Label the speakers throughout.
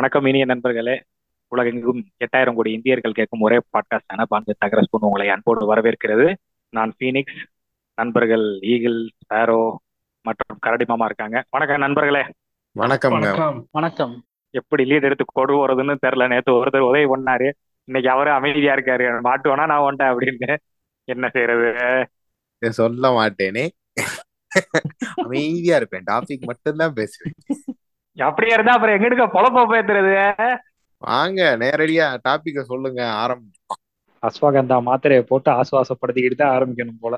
Speaker 1: வணக்கம் இனிய நண்பர்களே. உலகெங்கும் எட்டாயிரம் கோடி இந்தியர்கள் கேட்கும் ஒரே பாட்காஸ்டான பாண்டு தகரஸ்பூன் உங்களை அன்போடு வரவேற்கிறது. நான் ஃபீனிக்ஸ் நண்பர்கள் ஈகிள் ஸ்பேரோ மற்றும் கரடி மாமா இருக்காங்க. வணக்கம் நண்பர்களே.
Speaker 2: வணக்கம். வணக்கம்.
Speaker 1: எப்படி லீட் எடுத்து கொடு போறதுன்னு தெரியல. நேத்து ஒருத்தர் உதவி பண்ணாரு. இன்னைக்கு அவரு அமைதியா இருக்காரு. மாட்டுவானா நான் வந்துட்டேன் அப்படின்னு. என்ன செய்யறது
Speaker 3: சொல்ல மாட்டேனே. அமைதியா இருப்பேன். டாபிக் மட்டும்தான் பேசுவேன்.
Speaker 1: அப்படியே இருந்தா அப்புறம் எங்கிட்ட பொழப்ப பேத்துறது
Speaker 3: வாங்க நேரடியா டாபிக்க சொல்லுங்க ஆரம்பி
Speaker 1: அஸ்வகந்தா மாத்திரையை போட்டு ஆசுவாசப்படுத்திக்கிட்டு தான் ஆரம்பிக்கணும் போல.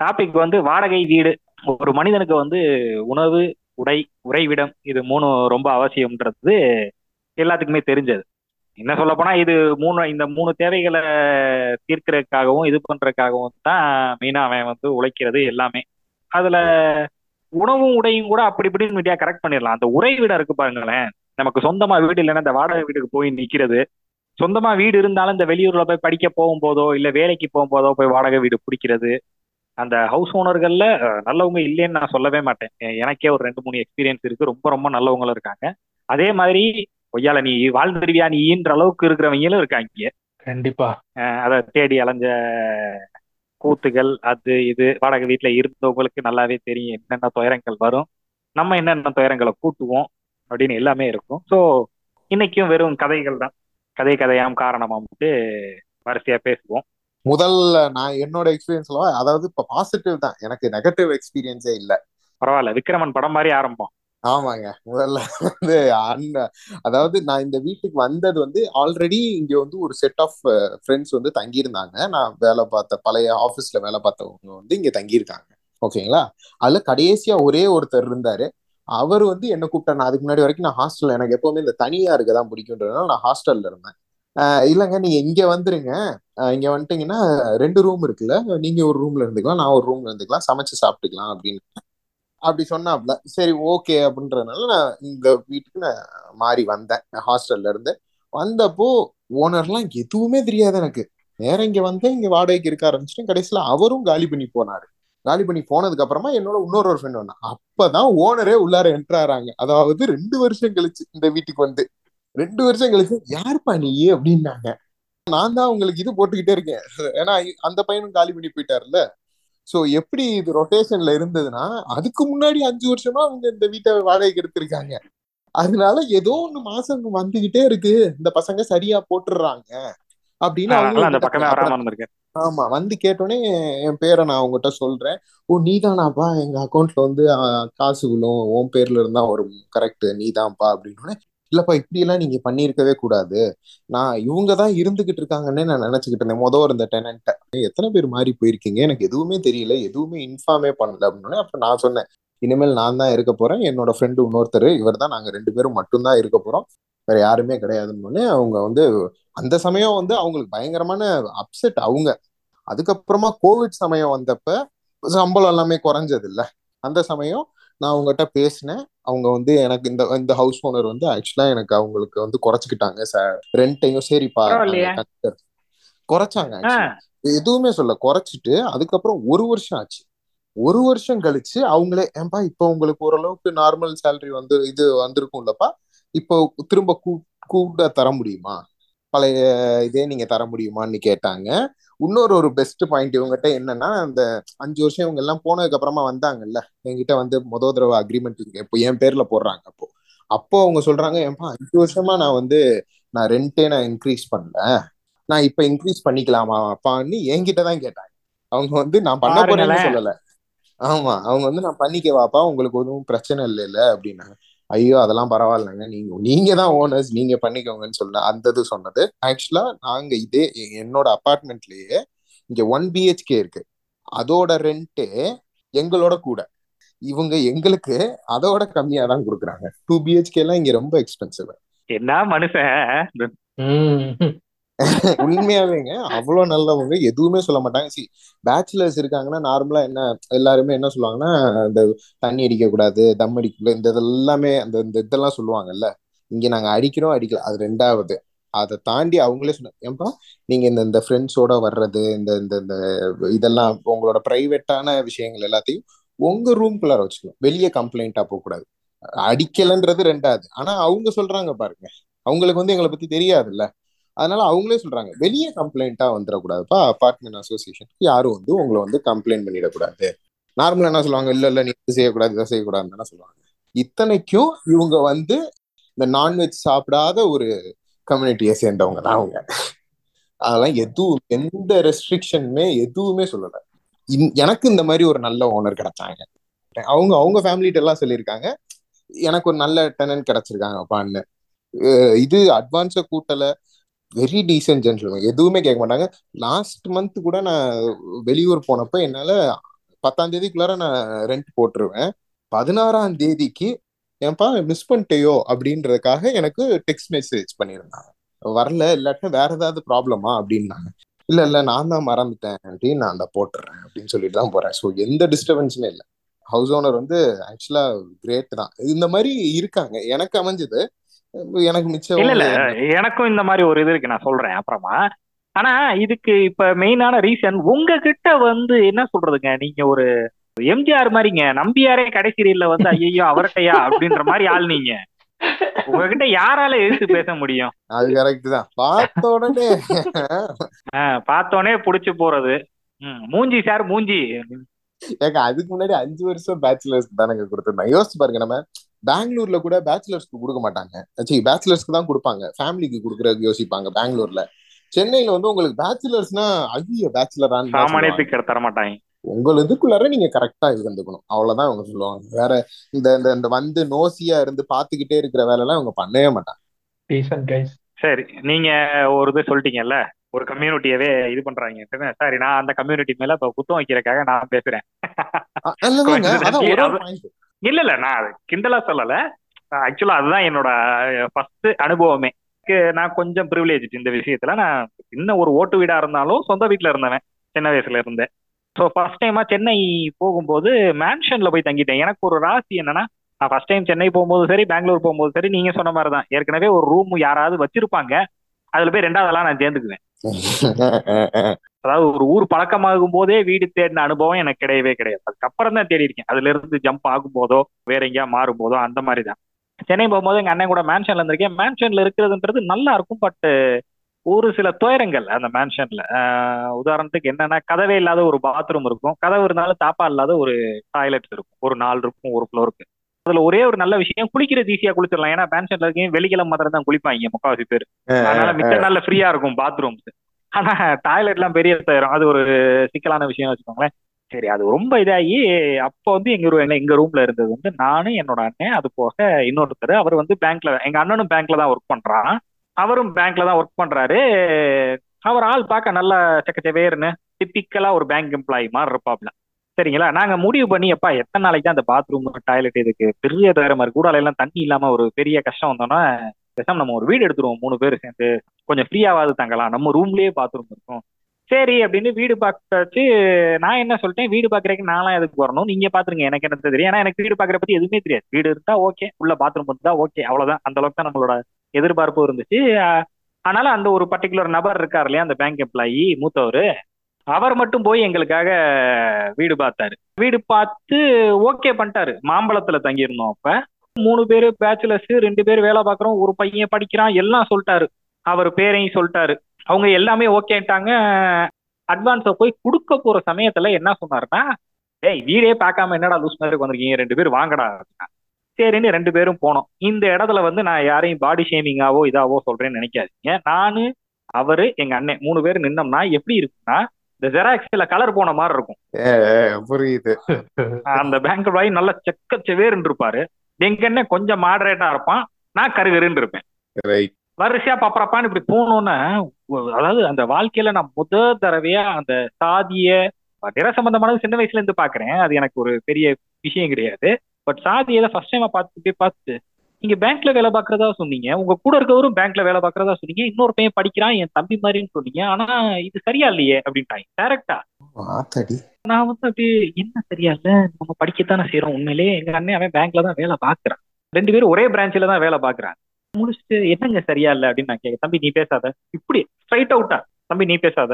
Speaker 1: டாபிக் வந்து வாடகை வீடு. ஒரு மனிதனுக்கு வந்து உணவு உடை உறைவிடம் இது மூணு ரொம்ப அவசியம்ன்றது எல்லாத்துக்குமே தெரிஞ்சது. என்ன சொல்ல போனா இது மூணு இந்த மூணு தேவைகளை தீர்க்கறதுக்காகவும் இது பண்றதுக்காகவும் தான் மெயினா அவன் வந்து உழைக்கிறது எல்லாமே. அதுல உணவும் உடையும் கூட அப்படி இப்படின்னு மீடியா கரெக்ட் பண்ணிடலாம். அந்த உரை வீடா இருக்கு பாருங்களேன். நமக்கு சொந்தமா வீடு இல்லைன்னா இந்த வாடகை வீட்டுக்கு போய் நிக்கிறது. சொந்தமா வீடு இருந்தாலும் இந்த வெளியூர்ல போய் படிக்க போகும்போதோ இல்ல வேலைக்கு போகும்போதோ போய் வாடகை வீடு பிடிக்கிறது. அந்த ஹவுஸ் ஓனர்கள்ல நல்லவங்க இல்லைன்னு நான் சொல்லவே மாட்டேன். எனக்கே ஒரு ரெண்டு மூணு எக்ஸ்பீரியன்ஸ் இருக்கு. ரொம்ப ரொம்ப நல்லவங்களும் இருக்காங்க. அதே மாதிரி ஒய்யால நீ வாழ்ந்துருவியா நீன்ற அளவுக்கு இருக்கிறவங்களும் இருக்காங்க
Speaker 2: கண்டிப்பா.
Speaker 1: அதை தேடி அலைஞ்ச கூத்துகள் அது இது வாடகை வீட்டுல இருந்தவங்களுக்கு நல்லாவே தெரியும் என்னென்ன துயரங்கள் வரும். நம்ம என்னென்ன துயரங்களை கூட்டுவோம் அப்படின்னு எல்லாமே இருக்கும். ஸோ இன்னைக்கும் வெறும் கதைகள் தான். கதை கதையாம் காரணமாம்ட்டு வரிசையா பேசுவோம்.
Speaker 3: முதல்ல நான் என்னோட எக்ஸ்பீரியன்ஸ்ல அதாவது இப்ப பாசிட்டிவ் தான். எனக்கு நெகட்டிவ் எக்ஸ்பீரியன்ஸே இல்ல.
Speaker 1: பரவாயில்ல. விக்ரமன் படம் மாதிரி ஆரம்பம்.
Speaker 3: ஆமாங்க. முதல்ல வந்து அதாவது நான் இந்த வீட்டுக்கு வந்தது வந்து ஆல்ரெடி இங்க வந்து ஒரு செட் ஆஃப் ஃப்ரெண்ட்ஸ் வந்து தங்கியிருந்தாங்க. நான் வேலை பார்த்த பழைய ஆபீஸ்ல வேலை பார்த்தவங்க வந்து இங்க தங்கியிருக்காங்க. ஓகேங்களா? அதுல கடைசியா ஒரே ஒருத்தர் இருந்தாரு. அவர் வந்து என்ன கூப்பிட்டாரு? நான் அதுக்கு முன்னாடி வரைக்கும் நான் ஹாஸ்டல் எனக்கு எப்பவுமே இந்த தனியா இருக்க தான் பிடிக்குன்றதுனால நான் ஹாஸ்டல்ல இருந்தேன். இல்லைங்க நீங்க இங்க வந்துருங்க. இங்க வந்துட்டீங்கன்னா ரெண்டு ரூம் இருக்குல்ல. நீங்க ஒரு ரூம்ல இருந்துக்கலாம் நான் ஒரு ரூம்ல இருந்துக்கலாம் சமைச்சு சாப்பிட்டுக்கலாம் அப்படின்னு. அப்படி சொன்னாப்ல. சரி ஓகே அப்படின்றதுனால நான் இந்த வீட்டுக்கு நான் மாறி வந்தேன். ஹாஸ்டல்ல இருந்து. வந்தப்போ ஓனர்லாம் எதுவுமே தெரியாது எனக்கு. நேரம் இங்க வந்து இங்க வாடகைக்கு இருக்க ஆரம்பிச்சிட்டேன் கடைசியில அவரும் காலி பண்ணி போனாரு. காலி பண்ணி போனதுக்கு அப்புறமா என்னோட இன்னொரு ஒரு ஃப்ரெண்ட் வந்தான். அப்பதான் ஓனரே உள்ளார என்ட்ராறாங்க அதாவது ரெண்டு வருஷம் கழிச்சு இந்த வீட்டுக்கு வந்து. ரெண்டு வருஷம் கழிச்சு யாருப்பா நீ அப்படின்னாங்க. நான் தான் உங்களுக்கு இது போட்டுக்கிட்டே இருக்கேன். ஏன்னா அந்த பையனும் காலி பண்ணி போயிட்டாருல்ல. சோ எப்படி இது ரொட்டேஷன்ல இருந்ததுன்னா அதுக்கு முன்னாடி அஞ்சு வருஷமா அவங்க இந்த வீட்டை வாடகைக்கு எடுத்திருக்காங்க. அதனால ஏதோ ஒண்ணு மாசம் வந்துகிட்டே இருக்கு. இந்த பசங்க சரியா போட்டுடுறாங்க. அப்படின்னு ஆமா வந்து கேட்டோடனே என் பேரை நான் அவங்ககிட்ட சொல்றேன். ஓ நீதானாப்பா? எங்க அக்கௌண்ட்ல வந்து காசு விழும். உன் பேர்ல இருந்தா வரும். கரெக்ட் நீதான்ப்பா? அப்படின்னு இல்லப்பா இப்படி எல்லாம் நீங்க பண்ணியிருக்கவே கூடாது. நான் இவங்க தான் இருந்துகிட்டு இருக்காங்கன்னே நான் நினைச்சுக்கிட்டு இருந்தேன். மொதல் இருந்த டெனன்ட்ட எத்தனை பேர் மாறி போயிருக்கீங்க? எனக்கு எதுவுமே தெரியல. எதுவுமே இன்ஃபார்மே பண்ணல அப்படின்னு அப்ப நான் சொன்னேன். இனிமேல் நான் தான் இருக்க போறேன். என்னோட ஃப்ரெண்டு இன்னொருத்தர் இவர் தான் நாங்க ரெண்டு பேரும் மட்டும்தான் இருக்க போறோம். வேற யாருமே கிடையாதுன்னு அவங்க வந்து அந்த சமயம் வந்து அவங்களுக்கு பயங்கரமான அப்செட் அவங்க. அதுக்கப்புறமா கோவிட் சமயம் வந்தப்ப சம்பளம் எல்லாமே குறைஞ்சது இல்லை அந்த சமயம் நான் அவங்ககிட்ட பேசினேன். அவங்க வந்து எனக்கு இந்த இந்த ஹவுஸ் ஓனர் வந்து ஆக்சுவலா எனக்கு அவங்களுக்கு வந்து குறைச்சிக்கிட்டாங்க சார் ரெண்ட்டையும் சரிப்பா குறைச்சாங்க எதுவுமே சொல்ல குறைச்சிட்டு அதுக்கப்புறம் ஒரு வருஷம் ஆச்சு. ஒரு வருஷம் கழிச்சு அவங்களே ஏன்பா இப்போ உங்களுக்கு ஓரளவுக்கு நார்மல் சேலரி வந்து இது வந்திருக்கும்லப்பா இப்போ திரும்ப கூ கூட தர முடியுமா? பழைய இதே நீங்க தர முடியுமான்னு கேட்டாங்க. இன்னொரு ஒரு பெஸ்ட் பாயிண்ட் இவங்ககிட்ட என்னன்னா அந்த அஞ்சு வருஷம் இவங்க எல்லாம் போனதுக்கு அப்புறமா வந்தாங்கல்ல என்கிட்ட வந்து முத தடவை அக்ரிமெண்ட் இப்போ என் பேர்ல போடுறாங்க அப்போ. அப்போ அவங்க சொல்றாங்க ஏன்பா அஞ்சு வருஷமா நான் வந்து நான் ரெண்டே நான் இன்க்ரீஸ் பண்ணல. நான் இப்ப இன்க்ரீஸ் பண்ணிக்கலாமா அப்பான்னு என்கிட்ட தான் கேட்டாங்க. அவங்க வந்து நான் பண்ண போறேன்னு சொல்லல. ஆமா அவங்க வந்து நான் பண்ணிக்கவாப்பா உங்களுக்கு ஒன்றும் பிரச்சனை இல்லைல்ல அப்படின்னாங்க. ஐயோ அதெல்லாம் பரவாயில்லைங்க. நீங்க நீங்க தான் ஓனர்ஸ் நீங்க பண்ணிக்கோங்கன்னு சொல்ல அந்த இது சொன்னது. ஆக்சுவலா நாங்க இதே என்னோட அபார்ட்மெண்ட்லயே இங்க ஒன் பிஹெச்கே இருக்கு. அதோட ரெண்ட் எங்களோட கூட. இவங்க எங்களுக்கு அதோட கம்மியா தான் கொடுக்குறாங்க. டூ பிஹெச்கே எல்லாம் இங்க ரொம்ப எக்ஸ்பென்சிவ்
Speaker 1: என்ன மனுஷன்?
Speaker 3: உண்மையாவேங்க. அவ்வளவு நல்லவங்க. எதுவுமே சொல்ல மாட்டாங்க. சி பேச்சுலர்ஸ் இருக்காங்கன்னா நார்மலா என்ன எல்லாருமே என்ன சொல்லுவாங்கன்னா இந்த தண்ணி அடிக்க கூடாது தம் அடிக்க இந்த இதெல்லாமே அந்த இந்த இதெல்லாம் சொல்லுவாங்கல்ல. இங்க நாங்க அடிக்கிறோம் அடிக்கல. அது ரெண்டாவது. அதை தாண்டி அவங்களே சொன்னாங்க ஏன்பா நீங்க இந்த இந்த ஃப்ரெண்ட்ஸோட வர்றது இந்த இந்த இந்த இதெல்லாம் உங்களோட பிரைவேட்டான விஷயங்கள் எல்லாத்தையும் உங்க ரூம்குள்ளார வச்சுக்கணும். வெளியே கம்ப்ளைண்டா போகக்கூடாது. அடிக்கலன்றது ரெண்டாவது. ஆனா அவங்க சொல்றாங்க பாருங்க. அவங்களுக்கு வந்து எங்களை பத்தி தெரியாதுல்ல. அதனால அவங்களே சொல்றாங்க வெளியே கம்ப்ளைண்ட்டா வந்துடக்கூடாதுப்பா அபார்ட்மெண்ட் அசோசியேஷனுக்கு யாரும் வந்து உங்களை வந்து கம்ப்ளைண்ட் பண்ணிடக்கூடாது. நார்மலா என்ன சொல்லுவாங்க இல்ல இல்ல நீ இது செய்யக்கூடாது இதை செய்யக்கூடாதுன்னு தானே சொல்லுவாங்க. இத்தனைக்கும் இவங்க வந்து இந்த நான்வெஜ் சாப்பிடாத ஒரு கம்யூனிட்டியை சேர்ந்தவங்க தான் அவங்க. அதெல்லாம் எதுவும் எந்த ரெஸ்ட்ரிக்ஷனுமே எதுவுமே சொல்லல. எனக்கு இந்த மாதிரி ஒரு நல்ல ஓனர் கிடைச்சாங்க. அவங்க அவங்க ஃபேமிலிட்ட எல்லாம் சொல்லியிருக்காங்க எனக்கு ஒரு நல்ல டெனன்ட் கிடைச்சிருக்காங்கப்பான்னு. இது அட்வான்ஸை கூட்டல வெரி டீசென்ட் ஜென்டில்மேன் எதுவுமே கேட்க மாட்டாங்க. லாஸ்ட் மந்த் கூட நான் வெளியூர் போனப்ப என்னால பத்தாம் தேதிக்குள்ளார நான் ரெண்ட் போட்டுருவேன். பதினாறாம் தேதிக்கு ஏன்பா மிஸ் பண்ணிட்டேயோ அப்படின்றதுக்காக எனக்கு டெக்ஸ்ட் மெசேஜ் பண்ணியிருந்தாங்க வரல இல்லாட்டி வேற ஏதாவது ப்ராப்ளமா அப்படின்னாங்க. இல்ல இல்ல நான் தான் மறந்துட்டேன். அப்படின்னு நான் அந்த போட்டுறேன் அப்படின்னு சொல்லிட்டு தான் போறேன். ஸோ எந்த டிஸ்டர்பன்ஸுமே இல்லை. ஹவுஸ் ஓனர் வந்து ஆக்சுவலா கிரேட் தான். இந்த மாதிரி இருக்காங்க. எனக்கு அமைஞ்சது எனக்கு மிச்சம்
Speaker 1: இல்ல இல்ல. எனக்கும் இந்த மாதிரி ஒரு இது இருக்கு. நான் சொல்றேன் அப்புறமா. ஆனா இதுக்கு இப்ப மெயினான ரீசன் உங்ககிட்ட வந்து என்ன சொல்றதுங்க? நீங்க ஒரு எம்ஜிஆர் மாதிரிங்க. நம்பியாரே கடைசியில வந்து ஐயோ அவர்கிட்டயா? அப்படின்ற மாதிரி ஆள் நீங்க. உங்ககிட்ட யாரால எதிர்த்து பேச முடியும்?
Speaker 3: அது கரெக்ட் தான். பார்த்த உடனே.
Speaker 1: ஆஹ் பார்த்தோன்னே புடிச்சு போறது. மூஞ்சி சார் மூஞ்சி.
Speaker 3: ஏங்க அதுக்கு முன்னாடி அஞ்சு வருஷம் பேச்சுலர்ஸ்க்கு தானங்க கொடுத்துருந்தாங்க யோசிச்சு பாருங்க நம்ம. பெங்களூர்ல கூட பேச்சுலர்ஸ்க்கு கொடுக்க மாட்டாங்க. சரி பேச்சுலர்ஸ்க்கு தான் கொடுப்பாங்க. ஃபேமிலிக்கு கொடுக்குறதுக்கு யோசிப்பாங்க பெங்களூர்ல. சென்னையில வந்து உங்களுக்கு பேச்சுலர்ஸ்னா ஐயோ பேச்சுலரான்னு
Speaker 1: சாமானியத்துக்கு தர மாட்டாங்க.
Speaker 3: உங்கள் இதுக்குள்ளார நீங்க கரெக்டா இருந்துக்கணும் அவ்வளவுதான் அவங்க சொல்லுவாங்க. வேற இந்த இந்த இந்த வந்து நோசியா இருந்து பாத்துக்கிட்டே இருக்கிற வேலை எல்லாம் அவங்க பண்ணவே மாட்டாங்க.
Speaker 1: சரி நீங்க ஒரு இது சொல்லிட்டீங்கல்ல? ஒரு கம்யூனிட்டியவே இது பண்றாங்க. சரி நான் அந்த கம்யூனிட்டி மேல இப்ப குத்தம் வைக்கிறதுக்காக நான் பேசுறேன். இல்ல இல்ல நான் கிண்டலா சொல்லல. ஆக்சுவலா அதுதான் என்னோட ஃபர்ஸ்ட் அனுபவமே. நான் கொஞ்சம் ப்ரிவிலேஜ் இந்த விஷயத்துல. நான் இன்னும் ஒரு ஓட்டு வீடா இருந்தாலும் சொந்த வீட்ல இருந்தவன் சின்ன வயசுல இருந்தேன் ஸோ ஃபர்ஸ்ட் டைமா சென்னை போகும்போது மேன்ஷன்ல போய் தங்கிட்டேன். எனக்கு ஒரு ராசி என்னன்னா நான் ஃபர்ஸ்ட் டைம் சென்னை போகும்போது சரி பெங்களூர் போகும்போது சரி நீங்க சொன்ன மாதிரி தான் ஏற்கனவே ஒரு ரூம் யாராவது வச்சிருப்பாங்க. அதுல போய் ரெண்டாவதெல்லாம் நான் சேர்ந்துக்குவேன். அதாவது ஒரு ஊர் பழக்கமாகும் போதே வீடு தேடின அனுபவம் எனக்கு கிடையவே கிடையாது. அதுக்கப்புறம் தான் தேடி இருக்கேன் அதுல இருந்து ஜம்ப் ஆகும் போதோ வேற எங்கேயா மாறும் போதோ அந்த மாதிரி தான். சென்னை போகும்போது எங்க அண்ணன் கூட மேன்ஷன்ல இருந்திருக்கேன். மேன்ஷன்ல இருக்கிறதுன்றது நல்லா இருக்கும் பட் ஒரு சில துயரங்கள் அந்த மேன்ஷன்ல உதாரணத்துக்கு என்னன்னா கதவே இல்லாத ஒரு பாத்ரூம் இருக்கும். கதவு இருந்தாலும் தாப்பா இல்லாத ஒரு டாய்லெட்ஸ் இருக்கும். ஒரு நாள் இருக்கும் ஒரு ஃப்ளோருக்கு அதுல ஒரே ஒரு நல்ல விஷயம் குளிக்கிறது ஈஸியா குளிச்சிடலாம். ஏன்னா மேன்ஷன்ல இருக்கீங்க வெள்ளிக்கிழமை மாத்திரம் தான் குளிப்பாங்க முக்காவாசி பேர். அதனால மிச்ச நாள்ல ஃப்ரீயா இருக்கும் பாத்ரூம்ஸ் ஆனா டாய்லெட் எல்லாம் பெரிய தரும் அது ஒரு சிக்கலான விஷயம் வச்சுக்கோங்களேன். சரி அது ரொம்ப இதாகி அப்போ வந்து எங்க ரூ- எங்க ரூம்ல இருந்தது வந்து நானும் என்னோட அண்ணன் அது போக இன்னொருத்தர் அவர் வந்து பேங்க்ல எங்க அண்ணனும் பேங்க்ல தான் ஒர்க் பண்றான். அவரும் பேங்க்ல தான் ஒர்க் பண்றாரு. அவர் ஆள் பார்க்க நல்லா செக்கச்சவேர்னு டிப்பிக்கலா ஒரு பேங்க் எம்ப்ளாயி மாதிரி இருப்பாப்ல. சரிங்களா? நாங்க முடிவு பண்ணி எப்பா எத்தனை நாளைக்கு தான் அந்த பாத்ரூம் டாய்லெட் இதுக்கு பெரிய தவிர மாதிரி கூடால எல்லாம் தண்ணி இல்லாம ஒரு பெரிய கஷ்டம் வந்தோன்னா பேசாம நம்ம ஒரு வீடு எடுத்துருவோம் மூணு பேர் சேர்ந்து. கொஞ்சம் ஃப்ரீயாவது தங்கலாம். நம்ம ரூம்லயே பாத்ரூம் இருக்கும். சரி அப்படின்னு வீடு பார்த்தாச்சு. நான் என்ன சொல்லிட்டேன்? வீடு பாக்குறதுக்கு நான்லாம் எதுக்கு வரணும்? நீங்க பாத்துருங்க. எனக்கு என்ன தெரியும் ஏன்னா எனக்கு வீடு பாக்குற பத்தி எதுவுமே தெரியாது. வீடு இருந்தா ஓகே உள்ள பாத்ரூம் இருந்தா ஓகே அவ்வளவுதான். அந்த அளவுக்கு தான் நம்மளோட எதிர்பார்ப்பு இருந்துச்சு. அதனால அந்த ஒரு பர்டிகுலர் நபர் இருக்கார் இல்லையா? அந்த பேங்க் எம்ப்ளாயி மூத்தவர். அவர் மட்டும் போய் எங்களுக்காக வீடு பார்த்தாரு. வீடு பார்த்து ஓகே பண்ணிட்டாரு. மாம்பழத்துல தங்கியிருந்தோம் அப்ப. மூணு பேரு பேச்சுலர்ஸ் ரெண்டு பேர் வேலை பார்க்குறோம் ஒரு பையன் படிக்கிறான் எல்லாம் சொல்லிட்டாரு. அவர் பேரையும் சொல்லிட்டாரு. அவங்க எல்லாமே ஓகேட்டாங்க அட்வான்ஸை போய் கொடுக்க போற சமயத்துல என்ன சொன்னாருன்னா ஏய் வீடே பார்க்காம என்னடா லூஸ் மாதிரி வந்திருக்கீங்க? ரெண்டு பேர் வாங்கடா. சரின்னு ரெண்டு பேரும் போனோம். இந்த இடத்துல வந்து நான் யாரையும் பாடி ஷேமிங்காவோ இதாவோ சொல்றேன்னு நினைக்காதீங்க. நானு அவரு எங்க அண்ணன் மூணு பேர் நின்னோம்னா எப்படி இருக்குன்னா இந்த ஜெராக்ஸ்ல கலர் போன மாதிரி இருக்கும்.
Speaker 3: புரியுது.
Speaker 1: அந்த பேங்க் வாய் நல்லா செக்க செவேருன்னு இருப்பாரு அண்ணன் கொஞ்சம் மாடரேட்டா இருப்பான். நான் கருகருன்னு இருப்பேன்.
Speaker 3: ரைட்
Speaker 1: வரிசையா பப்பரப்பான்னு இப்படி போனோன்னே அதாவது அந்த வாழ்க்கையில நான் முத தடவையா அந்த சாதிய நிற சம்பந்தமானது சின்ன வயசுல இருந்து பாக்குறேன். அது எனக்கு ஒரு பெரிய விஷயம் கிடையாது. பட் சாதியை ஃபர்ஸ்ட் டைமா பார்த்துட்டு பார்த்துட்டு நீங்க பேங்க்ல வேலை பார்க்கறதா சொன்னீங்க. உங்க கூட இருக்கவரும் பேங்க்ல வேலை பார்க்கறதா சொன்னீங்க. இன்னொரு பையன் படிக்கிறான் என் தம்பி மாதிரின்னு சொன்னீங்க. ஆனா இது சரியா இல்லையே அப்படின்ட்டாங்க. டேரக்டா நான் வந்து அப்படியே என்ன சரியா இல்ல நம்ம படிக்கத்தானே செய்யறோம் உண்மையிலேயே எங்க அண்ணன் அவன் பேங்க்ல தான் வேலை பாக்குறான் ரெண்டு பேரும் ஒரே பிரான்ச்ல தான் வேலை பாக்குறாங்க முடிச்சுட்டு என்னங்க சரியா இல்லை அப்படின்னு நான் கேட்க தம்பி நீ பேசாத. இப்படி ஸ்ட்ரைட் அவுட்டா தம்பி நீ பேசாத.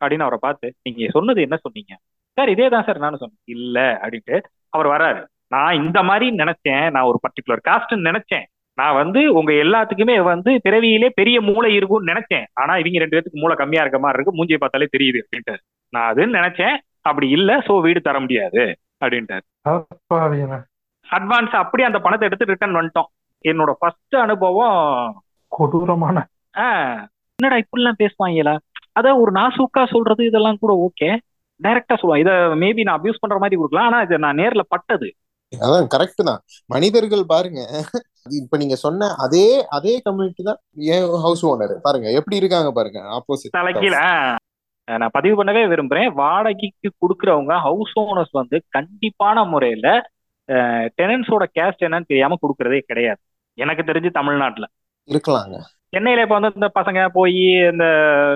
Speaker 1: அப்படின்னு அவரை பார்த்து நீங்க சொன்னது என்ன சொன்னீங்க? சார் இதே தான் சார் நானும் சொன்னேன். இல்ல அப்படின்ட்டு அவர் வராரு நான் இந்த மாதிரி நினைச்சேன். நான் ஒரு பர்டிகுலர் காஸ்ட்னு நினைச்சேன். நான் வந்து உங்க எல்லாத்துக்குமே வந்து பிறவியிலே பெரிய மூளை இருக்கும்னு நினைச்சேன். ஆனா இவங்க ரெண்டு பேத்துக்கு மூளை கம்மியா இருக்க மாதிரி இருக்கு. மூஞ்சியை பார்த்தாலே தெரியுது அப்படின்ட்டு நான் அதுன்னு நினைச்சேன். அப்படி இல்ல சோ வீடு தர முடியாது அப்படின்ட்டாரு. அட்வான்ஸ் அப்படியே அந்த பணத்தை எடுத்து ரிட்டர்ன் வந்துட்டோம். என்னோட ஃபர்ஸ்ட் அனுபவம்
Speaker 2: கொடூரமான.
Speaker 1: ஆஹ் என்னடா இப்படிலாம் பேசுவாங்களா? அதான் ஒரு நாசூக்கா சொல்றது இதெல்லாம் கூட ஓகே டைரக்டா சொல்லுவான் இதை மேபி நான் அபியூஸ் பண்ற மாதிரி கொடுக்கலாம். ஆனா இது நான் நேர்ல பட்டது.
Speaker 3: அதான் கரெக்ட் தான். மனிதர்கள் பாருங்க இப்ப நீங்க சொன்ன அதே அதே கம்யூனிட்டி தான் ஏன் ஹவுஸ் ஓனர் பாருங்க எப்படி இருக்காங்க பாருங்க ஆப்போசிட்
Speaker 1: தலைக்கீழ நான் பதிவு பண்ணவே விரும்புறேன். வாடகைக்கு கொடுக்கறவங்க ஹவுஸ் ஓனர்ஸ் வந்து கண்டிப்பான முறையில டெனன்ஸோட கேஸ்ட் என்னன்னு தெரியாம கொடுக்கறதே கிடையாது. எனக்கு தெரிஞ்சு தமிழ்நாட்டுல.
Speaker 3: இருக்கலாங்க.
Speaker 1: சென்னையில இப்ப வந்து இந்த பசங்க போய் இந்த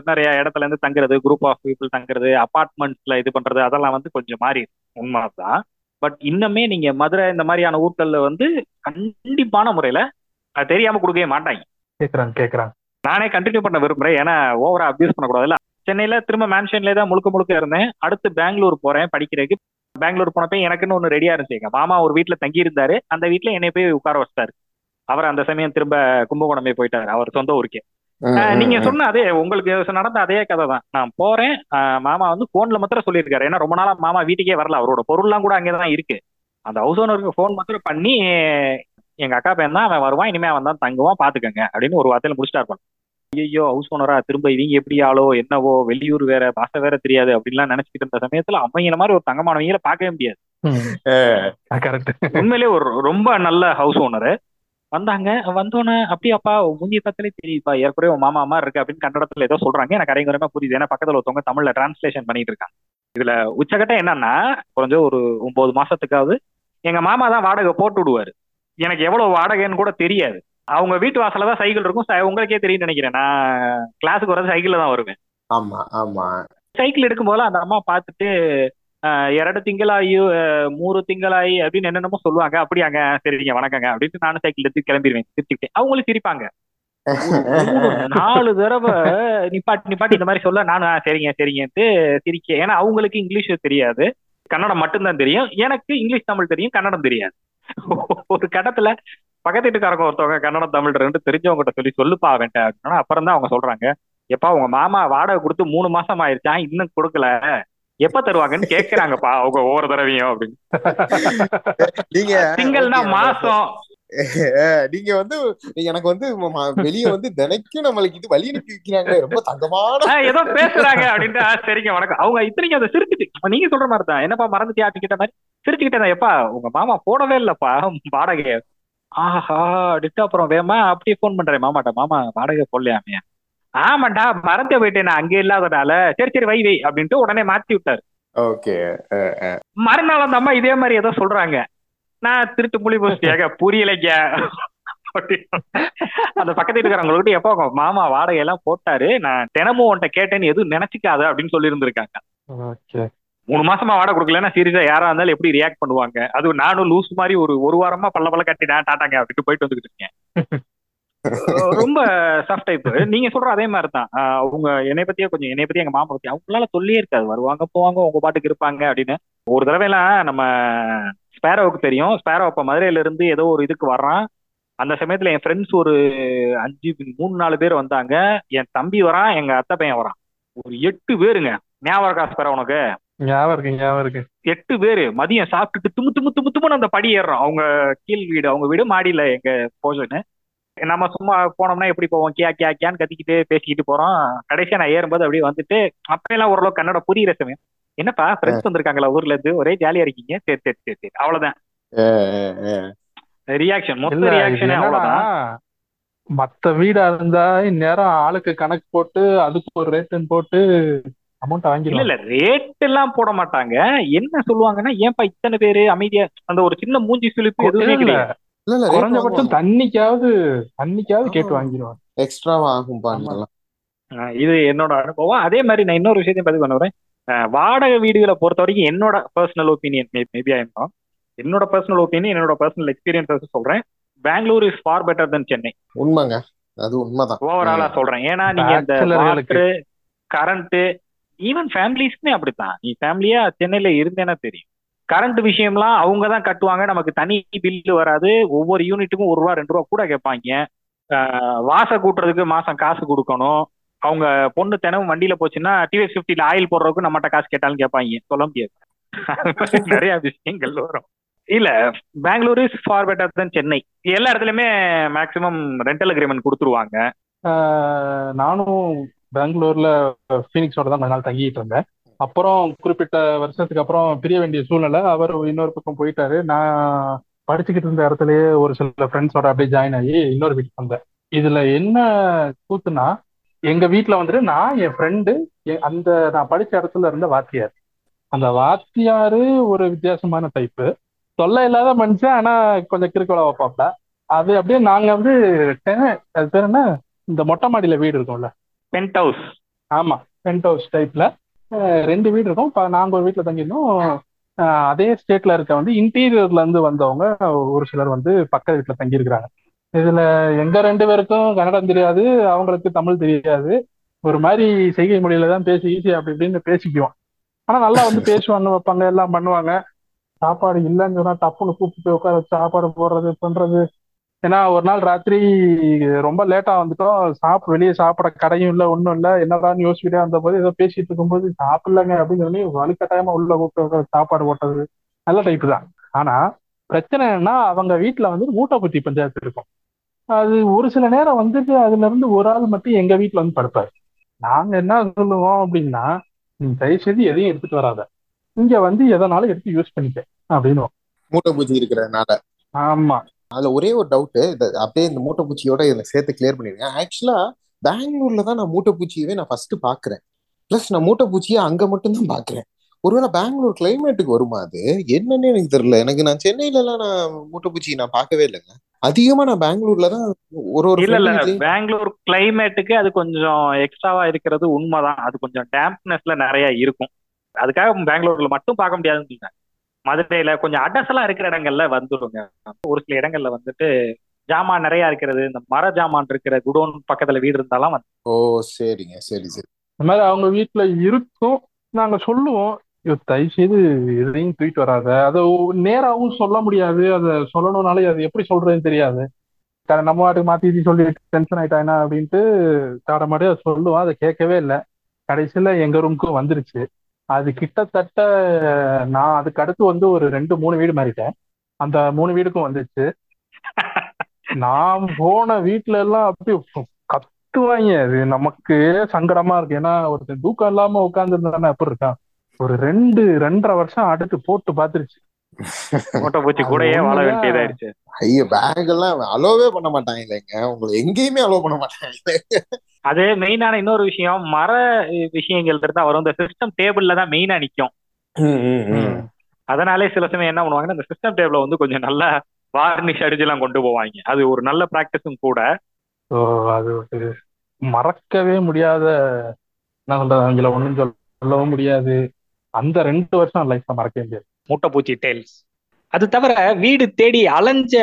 Speaker 1: நிறைய இடத்துல இருந்து தங்குறது குரூப் ஆஃப் பீப்புள் தங்குறது அபார்ட்மெண்ட்ஸ்ல இது பண்றது அதெல்லாம் வந்து கொஞ்சம் மாறி. உண்மைதான். பட் இன்னுமே நீங்க மதுரை இந்த மாதிரியான ஊர்கள்ல வந்து கண்டிப்பான முறையில அது தெரியாம கொடுக்கவே மாட்டாங்க.
Speaker 2: கேக்குறாங்க கேக்குறாங்க.
Speaker 1: நானே கண்டினியூ பண்ண விரும்புறேன். ஏன்னா ஓவரா அபியூஸ் பண்ணக்கூடாதுல்ல. சென்னையில திரும்ப மேன்ஷன்லேயே தான் முழுக்க முழுக்க இருந்தேன். அடுத்து பெங்களூர் போறேன் படிக்கிறதுக்கு. பெங்களூர் போனப்ப எனக்குன்னு ஒன்று ரெடியா இருந்துச்சு. எங்க மாமா ஒரு வீட்டுல தங்கி இருந்தாரு அந்த வீட்டுல என்னை போய் உட்கார வச்சிட்டாரு. அவர் அந்த சமயம் திரும்ப கும்பகோணமே போயிட்டாரு. அவர் சொந்த ஊருக்கே. நீங்க சொன்ன அதே உங்களுக்கு நடந்த அதே கதை தான். நான் போறேன். மாமா வந்து போன்ல மாத்திரம் சொல்லியிருக்காரு. ஏன்னா ரொம்ப நாளா மாமா வீட்டுக்கே வரல. அவரோட பொருள்லாம் கூட அங்கேதான் இருக்கு. அந்த ஹவுஸ் ஓனருக்கு ஃபோன் மாத்திரம் பண்ணி எங்க அக்கா பையன் தான் அவன் வருவான். இனிமே அவன் தான் தங்குவான். பாத்துக்கங்க. அப்படின்னு ஒரு வார்த்தையில முடிச்சிட்டாரு ஐயோ ஹவுஸ் ஓனரா திரும்ப இவங்க எப்படி ஆளோ என்னவோ வெளியூர் வேற பாச வேற தெரியாது அப்படின்லாம் நினைச்சிட்டு இருந்த சமயத்துல அவங்கள மாதிரி ஒரு தங்கமானவங்கள பார்க்கவே முடியாது.
Speaker 2: கரெக்ட்
Speaker 1: உண்மையிலேயே ஒரு ரொம்ப நல்ல ஹவுஸ் ஓனர் வந்தாங்க. வந்தோன்னே அப்படியாப்பா முந்தைய பார்த்தாலே தெரியுப்பா ஏற்கனவே உன் மாமா அம்மா இருக்கு அப்படின்னு கன்னடத்துல ஏதோ சொல்றாங்க. எனக்கு அரைங்குறமா புரியுது. ஏன்னா பக்கத்துல ஒருத்தவங்க தமிழ்ல டிரான்ஸ்லேஷன் பண்ணிட்டு இருக்காங்க. இதுல உச்சகட்டம் என்னன்னா கொஞ்சம் ஒரு ஒன்பது மாசத்துக்காவது எங்க மாமா தான் வாடகை போட்டு விடுவாரு. எனக்கு எவ்வளவு வாடகைன்னு கூட தெரியாது. அவங்க வீட்டு வாசல்ல தான் சைக்கிள் இருக்கும். உங்களுக்கே தெரியும் நினைக்கிறேன். நான் கிளாஸுக்கு வரது சைக்கிள்ல தான் வருவேன்.
Speaker 3: ஆமா ஆமா.
Speaker 1: சைக்கிள் எடுக்கும் போல அந்த அம்மா பார்த்துட்டு இரண்டு திங்களாயி மூணு திங்களாயி அப்படின்னு என்னென்னமோ சொல்லுவாங்க. அப்படியாங்க சரிங்க வணக்கங்க அப்படின்ட்டு நானும் சைக்கிள் எடுத்து கிளம்பிடுவேன். திருச்சிக்கிட்டே அவங்களும் சிரிப்பாங்க. நாலு தடவை நிப்பாட்டி நிப்பாட்டி இந்த மாதிரி சொல்ல. நானும் சரிங்க சரிங்கன்ட்டு சிரிக்க ஏன்னா அவங்களுக்கு இங்கிலீஷ் தெரியாது. கன்னடம் மட்டும்தான் தெரியும். எனக்கு இங்கிலீஷ் தமிழ் தெரியும். கன்னடம் தெரியாது. ஒரு கட்டத்துல பக்கத்து வீட்டுக்காரங்க ஒருத்தவங்க கன்னடம் தமிழ் ரெண்டு தெரிஞ்சவங்ககிட்ட சொல்லி சொல்லுப்பா அவன்ட்ட அப்படின்னா அப்புறம் தான் அவங்க சொல்றாங்க எப்பா உங்க மாமா வாடகை கொடுத்து மூணு மாசம் ஆயிருச்சா? இன்னும் கொடுக்கல. எப்ப தருவாங்கன்னு கேக்குறாங்கப்பா அவங்க ஒவ்வொரு தடவையும் அப்படின்னு.
Speaker 3: நீங்க okay,
Speaker 1: மாசம்.
Speaker 3: நீங்க வந்து எனக்கு வந்து வெளிய வந்து தினைக்கும் நம்மளுக்கு இது வழி அனுப்பி வைக்கிறாங்களே ரொம்ப தங்கமான
Speaker 1: ஏதோ பேசுறாங்க அப்படின்ட்டு "ஆ, சரிங்க வணக்கம். அவங்க இத்தனைக்கும் அதை சிரிச்சுட்டு நீங்க சொல்ற மாதிரி தான் என்னப்பா மறந்துட்டியா? அப்படின்னு கேட்ட மாதிரி சிரிச்சுக்கிட்டே தான் எப்பா உங்க மாமா போடவே இல்லப்பா வாடகை ஆஹா அப்படின்ட்டு அப்புறம் வேமா அப்படியே ஃபோன் பண்றேன். மாமாட்ட மாமா வாடகை போடலையாமே. ஆமாண்டா மறந்து போயிட்டேன் நான் அங்கே இல்லாதனால. சரி சரி வை வை அப்படின்ட்டு உடனே மாத்தி விட்டாரு.
Speaker 3: ஓகே
Speaker 1: மறுநாள் அந்த அம்மா இதே மாதிரி ஏதோ சொல்றாங்க. நான் திருட்டு புளி பூசியாக புரியலைங்க. அந்த பக்கத்து இருக்கிறவங்ககிட்ட எப்போ மாமா வாடகை எல்லாம் போட்டாரு. நான் தினமும் உன்கிட்ட கேட்டேன்னு எதுவும் நினைச்சுக்காத அப்படின்னு சொல்லி இருந்திருக்காங்க
Speaker 2: ஓகே.
Speaker 1: மூணு மாசமா வாடகை கொடுக்கலன்னா சீரியஸா யாரா இருந்தாலும் எப்படி ரியாக்ட் பண்ணுவாங்க? அது நானும் லூஸ் மாதிரி ஒரு ஒரு வாரமா பல்ல பல்ல கட்டிட்டேன் டாட்டாங்க அப்படின்ட்டு போயிட்டு வந்துகிட்டு இருக்கேன். ரொம்ப சாஃப்ட் டைப் நீங்க சொல்ற அதே மாதிரி தான் அவங்க என்னை பத்தியே கொஞ்சம் என்னை பத்தி எங்க மாமா பத்தி அவங்களால சொல்லியே இருக்காது. வருவாங்க போவாங்க உங்க பாட்டுக்கு இருப்பாங்க அப்படின்னு. ஒரு தடவை எல்லாம் நம்ம ஸ்பேரோவுக்கு தெரியும். ஸ்பேரோ அப்ப மதுரையில இருந்து ஏதோ ஒரு இதுக்கு வர்றான். அந்த சமயத்துல என் ஃப்ரெண்ட்ஸ் ஒரு அஞ்சு மூணு நாலு பேர் வந்தாங்க. என் தம்பி வரான் எங்க அத்தை பையன் வரான். ஒரு எட்டு பேருங்க. ஞாபகம் இருக்கா ஸ்பேரோ உனக்கு.
Speaker 2: ஞாபகம் இருக்கு ஞாபகம் இருக்கு.
Speaker 1: எட்டு பேரு மதியம் சாப்பிட்டுட்டு தும்மு தும்மு தும்மு தும்முன்னு அந்த படி ஏறுறோம். அவங்க கீழ் வீடு அவங்க வீடு மாடியில எங்க போஷனு நம்ம சும்மா போனோம்னா எப்படி போவோம்? கியா கியா கியான்னு கத்திக்கிட்டு பேசிக்கிட்டு போறோம். கடைசியா நான் ஏறும்போது அப்படியே வந்துட்டு அப்பெல்லாம் ஓரளவு கன்னட புரியுற சமயம். என்னப்பா ஃப்ரெண்ட்ஸ் வந்திருக்காங்களா ஊர்ல இருந்து? ஒரே ஜாலியா இருக்கீங்க. சரி சரி சரி சரி. அவ்வளவுதான். ரியாக்ஷன் மொத்த ரியாக்ஷனே அவ்வளவுதான்.
Speaker 2: மத்த வீடா இருந்தா இந்நேரம் ஆளுக்கு கணக்கு போட்டு அதுக்கு ஒரு ரேட்டுன்னு போட்டு அமௌண்ட்
Speaker 1: இல்ல
Speaker 2: வாங்கிடுவாங்க.
Speaker 1: இல்ல ரேட் எல்லாம் போட மாட்டாங்க. என்ன சொல்லுவாங்கன்னா ஏன்பா இத்தனை பேரு அமைதியா அந்த ஒரு சின்ன மூஞ்சி சுளிப்பு
Speaker 2: கொ-
Speaker 1: எதுவுமே
Speaker 2: இல்ல
Speaker 1: கிடையாது.
Speaker 2: குறைஞ்சபட்சம் தண்ணிக்காவது தண்ணிக்காவது கேட்டு. வாங்கிடுவாங்க.
Speaker 3: எக்ஸ்ட்ராவா
Speaker 1: ஆஹ் இது என்னோட அனுபவம். அதே மாதிரி நான் இன்னொரு விஷயத்தையும் பதிவு பண்ண வரேன் வாடகை வீடுகளை பொறுத்த வரைக்கும் என்னோட பர்சனல் ஒப்பீனியன் மேபி ஐம் என்னோட பர்சனல் ஒப்பீனியன் என்னோட பர்சனல் எக்ஸ்பீரியன்ஸஸ் சொல்றேன். Bangalore is far better than Chennai
Speaker 3: உண்மைங்க. அது உண்மைதான்.
Speaker 1: ஓவராலா சொல்றேன். ஏன்னா நீங்க இந்த கரண்ட் ஈவன் ஃபேமிலிஸ்க்குமே அப்படித்தான். நீ ஃபேமிலியா சென்னையில இருந்தேன்னா தெரியும். கரண்ட் விஷயம்லாம் அவங்க தான் கட்டுவாங்க. நமக்கு தனி பில்லு வராது. ஒவ்வொரு யூனிட்டுக்கும் ஒரு ரூபா ரெண்டு ரூபா கூட கேட்பாங்க. வாச கூட்டுறதுக்கு மாசம் காசு கொடுக்கணும். அவங்க பொண்ணு தினமும் வண்டியில போச்சுன்னா டிவிஎஸ் பிப்டில ஆயில் போடுறதுக்கு நம்மகிட்ட காசு கேட்டாலும் கேட்பாங்க. சொல்ல முடியாது. நிறைய விஷயங்கள் வரும். இல்ல Bangalore is far better than Chennai எல்லா இடத்துலயுமே மேக்சிமம் ரெண்டல் அக்ரிமெண்ட் கொடுத்துருவாங்க.
Speaker 2: நானும் பெங்களூர்ல ஃபீனிக்ஸோட தான் கொஞ்ச நாள் தங்கிட்டு இருந்தேன். அப்புறம் குறிப்பிட்ட வருஷத்துக்கு அப்புறம் பிரிய வேண்டிய சூழ்நிலை அவர் இன்னொரு பக்கம் போயிட்டாரு. நான் படிச்சுக்கிட்டு இருந்த இடத்துலயே ஒரு சில ஃப்ரெண்ட்ஸோட அப்படியே ஜாயின் ஆகி இன்னொரு வீட்டுக்கு வந்தேன். இதுல என்ன கூத்துனா எங்க வீட்டுல வந்துட்டு நான் என் ஃப்ரெண்டு அந்த நான் படிச்ச இடத்துல இருந்த வாத்தியார். அந்த வாத்தியாரு ஒரு வித்தியாசமான டைப்பு தொல்லை இல்லாத மனுஷன் ஆனா கொஞ்சம் கிறுக்கோளா வைப்பாப்ல. அது அப்படியே நாங்க வந்து அது பேர் என்ன? இந்த மொட்டை மாடியில வீடு இருக்கும்ல.
Speaker 1: பென்ட் ஹவுஸ்
Speaker 2: ஆமா பென்ட் ஹவுஸ் டைப்ல ரெண்டு வீடு இருக்கும். நாங்க ஒரு வீட்டுல தங்கியிருந்தோம். அதே ஸ்டேட்ல இருக்க வந்து இன்டீரியர்ல இருந்து வந்தவங்க ஒரு சிலர் வந்து பக்க வீட்டுல தங்கி இருக்கிறாங்க இதுல எங்க ரெண்டு பேருக்கும் கன்னடம் தெரியாது அவங்களுக்கு தமிழ் தெரியாது. ஒரு மாதிரி செய்கை மொழியில தான் பேசி ஈஸி அப்படி இப்படின்னு பேசிக்குவோம். ஆனா நல்லா வந்து பேசுவாங்க வைப்பாங்க எல்லாம் பண்ணுவாங்க. சாப்பாடு இல்லைன்னு சொன்னா டப்புன்னு கூப்பிட்டு போய் உட்கார சாப்பாடு போடுறது பண்றது. ஏன்னா ஒரு நாள் ராத்திரி ரொம்ப லேட்டா வந்துட்டோம். சாப்பிட வெளியே சாப்பிட கடையும் இல்லை ஒன்றும் இல்லை. என்னடான்னு யோசிச்சுட்டே அந்த போது ஏதோ பேசிட்டு இருக்கும்போது சாப்பிடலங்க அப்படின்னு சொல்லி வலுக்கட்டாயமா உள்ள கூப்பிட்டு சாப்பாடு போட்டது. நல்ல டைப்பு தான். ஆனா பிரச்சனை என்னன்னா அவங்க வீட்டுல வந்து மூட்டை குத்தி பஞ்சாயத்து இருக்கும். அது ஒரு சில நேரம் வந்துட்டு அதுல இருந்து ஒரு ஆள் மட்டும் எங்க வீட்டுல வந்து படுப்பாரு. நாங்க என்ன சொல்லுவோம் அப்படின்னா நீ தயவு செய்து எதையும் எடுத்துட்டு வராத. இங்க வந்து எதனாலும் எடுத்து யூஸ் பண்ணிக்க. அப்படின்னு
Speaker 3: மூட்டை பூச்சி இருக்கிறதுனால.
Speaker 2: ஆமா.
Speaker 3: அதுல ஒரே ஒரு டவுட் அப்படியே இந்த மூட்டை பூச்சியோட இதுல சேர்த்து கிளியர் பண்ணிருக்கேன் ஆக்சுவலா பெங்களூர்ல தான் நான் மூட்டை பூச்சியவே நான் ஃபர்ஸ்ட் பாக்குறேன் பிளஸ் நான் மூட்டை பூச்சியை அங்க மட்டும் தான் பாக்குறேன் ஒருவேளை பெங்களூர் கிளைமேட்டுக்கு வருமா அது? என்னன்னு எனக்கு தெரியல. எனக்கு நான் சென்னையில எல்லாம் நான் மூட்டை பூச்சி நான் பார்க்கவே இல்லைங்க. அதிகமா நான் பெங்களூர்ல தான் ஒரு ஒரு
Speaker 1: இல்ல இல்ல. பெங்களூர் கிளைமேட்டுக்கு அது கொஞ்சம் எக்ஸ்ட்ராவா இருக்கிறது உண்மைதான். அது கொஞ்சம் டேம்ப்னஸ்ல நிறைய இருக்கும். அதுக்காக பெங்களூர்ல மட்டும் பார்க்க முடியாதுன்னு மதுரையில கொஞ்சம் அடசலா இருக்கிற இடங்கள்ல வந்துடுங்க ஒரு சில இடங்கள்ல வந்துட்டு ஜாமான் நிறைய இருக்கிறது இந்த மர ஜாமான் இருக்கிற குடோன் பக்கத்துல வீடு இருந்தாலும் வந்து
Speaker 3: ஓ சரிங்க சரி சரி.
Speaker 2: இந்த மாதிரி அவங்க வீட்டுல இருக்கும். நாங்க சொல்லுவோம் "ஐயோ, தயவு செய்து எதையும் தூக்கிட்டு வராத. அதை நேராவும் சொல்ல முடியாது. அதை சொல்லணும்னாலே அது எப்படி சொல்றதுன்னு தெரியாது. நம்ம வாட்டுக்கு மாத்தி சொல்லி டென்ஷன் ஆயிட்டானா அப்படின்ட்டு தாட மாட்டே சொல்லுவோம் அதை கேட்கவே இல்லை. கடைசியில எங்க ரூமுக்கும் வந்துருச்சு. அது கிட்டத்தட்ட நான் அதுக்கு அடுத்து வந்து ஒரு ரெண்டு மூணு வீடு மாறிட்டேன். அந்த மூணு வீடுக்கும் வந்துச்சு. நான் போன வீட்டுல எல்லாம் அப்படியே கத்துவாங்க. அது நமக்கு சங்கடமா இருக்கு. ஏன்னா ஒருத்தன் தூக்கம் இல்லாம உட்காந்துருந்தானே எப்படி இருக்கான்? ஒரு ரெண்டு ரெண்டரை வருஷம் அடுத்து போட்டு பாத்துருச்சு
Speaker 1: மூட்டை பூச்சி கூடயே வாழ. வேண்டியதாயிருச்சு
Speaker 3: ஐயோ எல்லாம் அலோவே பண்ண மாட்டாங்க இல்லைங்க. உங்களை எங்கேயுமே அலோவ் பண்ண மாட்டாங்க
Speaker 1: அது மெயினான இன்னொரு விஷயம் மர விஷயங்கள் இருந்தா வரும் இந்த சிஸ்டம் டேபிள்ல தான் மெயினா நிக்கும். அதனாலே சில சமயம் என்ன பண்ணுவாங்கன்னா இந்த சிஸ்டம் டேபிள வந்து கொஞ்சம் நல்லா வார்னிஷ் அடிச்சுலாம் கொண்டு போவாங்க. அது ஒரு நல்ல பிராக்டிஸும் கூட.
Speaker 2: அது ஒரு மறக்கவே முடியாத என்ன சொல்றது அவங்கள ஒண்ணும் சொல்லவும் முடியாது. அந்த ரெண்டு வருஷம் லைஃப்ல மறக்கவே முடியாது
Speaker 1: மூட்டைப்பூச்சி டெய்ல்ஸ் அது தவிர வீடு தேடி அலைஞ்ச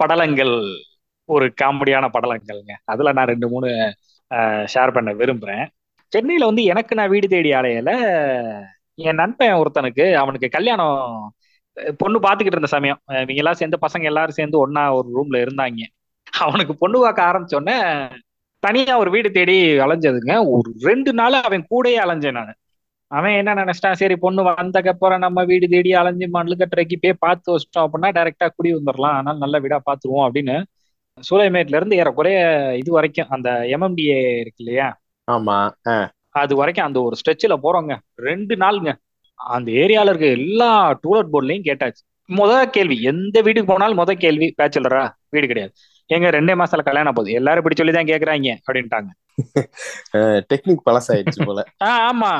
Speaker 1: படலங்கள் ஒரு காமெடியான படலங்கள்ங்க. அதுல நான் ரெண்டு மூணு ஷேர் பண்ண விரும்புறேன். சென்னையில வந்து எனக்கு நான் வீடு தேடி அலையில. என் நண்பன் ஒருத்தனுக்கு அவனுக்கு கல்யாணம் பொண்ணு பாத்துக்கிட்டு இருந்த சமயம். அஹ், இவங்க எல்லாம் சேர்ந்து பசங்க எல்லாரும் சேர்ந்து ஒன்னா ஒரு ரூம்ல இருந்தாங்க. அவனுக்கு பொண்ணு பார்க்க ஆரம்பிச்சோடனே தனியா ஒரு வீடு தேடி அலைஞ்சதுங்க. ஒரு ரெண்டு நாள் அவன் கூடயே அலைஞ்சேன் நான். அவன் என்ன நினைச்சிட்டான்? சரி பொண்ணு வந்தக்கப்புறம் நம்ம வீடு தேடி அலைஞ்சு மண்ணு கட்டுறக்கு போய் பார்த்து வச்சிட்டோம் அப்படின்னா டைரக்டா குடி வந்துடலாம் அதனால நல்ல வீடா பாத்துருவோம் அப்படின்னு சூளைமேட்ல இருந்து ஏறக்குறைய இது வரைக்கும் அந்த எம்எம்டிஏ இருக்கு இல்லையா?
Speaker 3: ஆமா
Speaker 1: அது வரைக்கும் அந்த ஒரு ஸ்ட்ரெச்சில் போறோங்க. ரெண்டு நாளுங்க. அந்த ஏரியால இருக்க எல்லா டூலெட் போர்ட்லயும் கேட்டாச்சு. முத கேள்வி எந்த வீட்டுக்கு போனாலும் முத கேள்வி பேச்சுலரா வீடு கிடையாது. எங்க ரெண்டே மாசத்துல கல்யாணம் போகுது. எல்லாரும் இப்படி சொல்லி தான் கேக்குறாங்க அப்படின்ட்டாங்க.
Speaker 3: டெக்னிக் பழசாயிடுச்சு போல.
Speaker 1: ஆமா.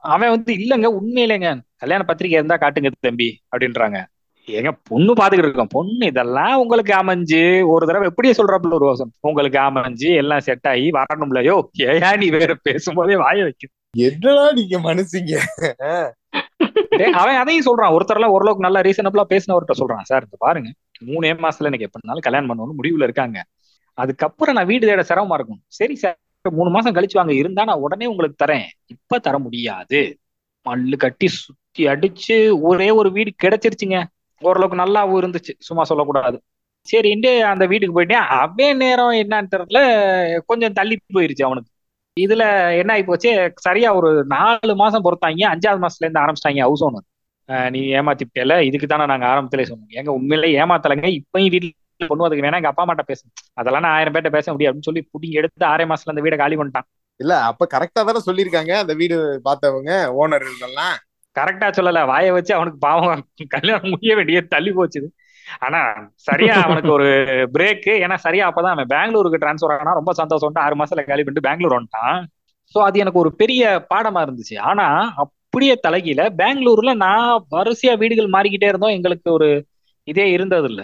Speaker 1: அவன் வந்து இல்லங்க உண்மையிலேங்க. கல்யாண பத்திரிக்கை இருந்தா காட்டுங்க தம்பி அப்படின்றாங்க. ஏங்க பொண்ணு பாத்துக்கிட்டு இருக்கோம். பொண்ணு இதெல்லாம் உங்களுக்கு அமைஞ்சு ஒரு தடவை எப்படியே சொல்றாப்புல ஒரு வருஷம் உங்களுக்கு அமைஞ்சு எல்லாம் செட் ஆகி வரணும்லயோ ஏயா நீ வேற பேசும்போதே வாய வைக்க.
Speaker 3: என்னடா நீங்க மனுஷங்க?
Speaker 1: அவன் அதையும் சொல்றான். ஒருத்தர்லாம் ஓரளவுக்கு நல்லா ரீசனபிளா பேசினவர்கிட்ட சொல்றான். சார் இந்த பாருங்க. மூணே மாசத்துல எனக்கு எப்படினாலும் கல்யாணம் பண்ணணும்னு முடிவுல இருக்காங்க. அதுக்கப்புறம் நான் வீடு தேட சிரமமா இருக்கும் சரி சார். மூணு மாசம் கழிச்சு வாங்க இருந்தா நான் உடனே உங்களுக்கு தரேன். இப்ப தர முடியாது. மல்லு கட்டி சுத்தி அடிச்சு ஒரே ஒரு வீடு கிடைச்சிருச்சுங்க. ஓரளவுக்கு நல்லாவும் இருந்துச்சு. சும்மா சொல்லக்கூடாது. சரின்ட்டு அந்த வீட்டுக்கு போயிட்டேன். அவன் நேரம் என்னன்னு தெரியல கொஞ்சம் தள்ளி போயிருச்சு அவனுக்கு. இதுல என்ன ஆகி போச்சு? சரியா ஒரு நாலு மாசம் பொறுத்தாங்க. அஞ்சாவது மாசத்துல இருந்து ஆரம்பிச்சிட்டாங்க ஹவுஸ் ஓனர் நீ ஏமாத்திட்டேல. இதுக்கு தானே நாங்க ஆரம்பத்திலே சொன்னோம். எங்க உண்மையிலே ஏமாத்தலைங்க. இப்பயும் வீட்டுல பொண்ணு அதுக்கு வேணா எங்க அப்பா அம்மாட்ட பேசணும் அதெல்லாம் நான் ஆயிரம் பேர்ட்ட பேச முடியும் அப்படின்னு சொல்லி புடிங்க எடுத்து ஆறே மாசத்துல அந்த வீடை காலி பண்ணிட்டான்.
Speaker 3: இல்ல அப்ப கரெக்டா தானே சொல்லிருக்காங்க அந்த வீடு பார்த்தவங்க ஓனர் எல்லாம்
Speaker 1: கரெக்டா சொல்லல. வாயை வச்சு அவனுக்கு பாவம். கல்யாணம் முடிய வேண்டிய தள்ளி போச்சுது. ஆனா சரியா அவனுக்கு ஒரு பிரேக் ஏன்னா சரியா அப்பதான் அவன் பெங்களூருக்கு டிரான்ஸ்ஃபர் ஆனா ரொம்ப சந்தோஷம் ஆறு மாசத்துல காலி பண்ணிட்டு பெங்களூர் வந்துட்டான். சோ அது எனக்கு ஒரு பெரிய பாடமா இருந்துச்சு. ஆனா அப்படியே தலைகீழ பெங்களூர்ல நான் வரிசையா வீடுகள் மாறிக்கிட்டே இருந்தோம். எங்களுக்கு ஒரு இதே இருந்தது இல்ல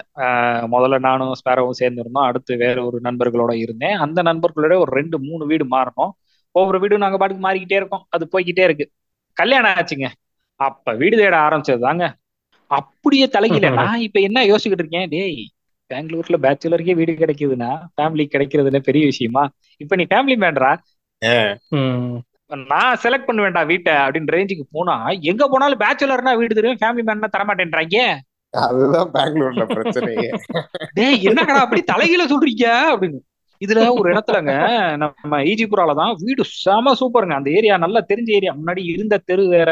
Speaker 1: முதல்ல நானும் ஸ்பேரவும் சேர்ந்திருந்தோம். அடுத்து வேற ஒரு நண்பர்களோட இருந்தேன். அந்த நண்பர்களோட ஒரு ரெண்டு மூணு வீடு மாறணும் ஒவ்வொரு வீடும் நாங்க பாட்டுக்கு மாறிக்கிட்டே இருக்கோம். அது போய்கிட்டே இருக்கு. கல்யாணம் ஆச்சுங்க. அப்ப வீடு தேட ஆரம்பிச்சது தாங்க அப்படியே தலைகீழ. நான் இப்ப என்ன யோசிச்சுக்கிட்டு இருக்கேன்? டேய் பெங்களூர்ல பேச்சுலருக்கே வீடு கிடைக்குதுன்னா ஃபேமிலி கிடைக்கிறதுல பெரிய விஷயமா? இப்ப நீ ஃபேமிலி மேன்றா நான் செலக்ட் பண்ண வேண்டாம் வீட்டை அப்படின்னு ரேஞ்சுக்கு போனா எங்க போனாலும் பேச்சுலர்னா வீடு தெரியும் ஃபேமிலி மேன்னா தரமாட்டேன்றாங்க
Speaker 3: அதுதான் பெங்களூர்ல பிரச்சனையே
Speaker 1: டேய் என்னடா அப்படி தலைகீழ சொல்றீங்க? அப்படின்னு. இதுல ஒரு இடத்துலங்க நம்ம ஈஜிபுரால தான் வீடு செம சூப்பருங்க. அந்த ஏரியா நல்லா தெரிஞ்ச ஏரியா. முன்னாடி இருந்த தெரு வேற.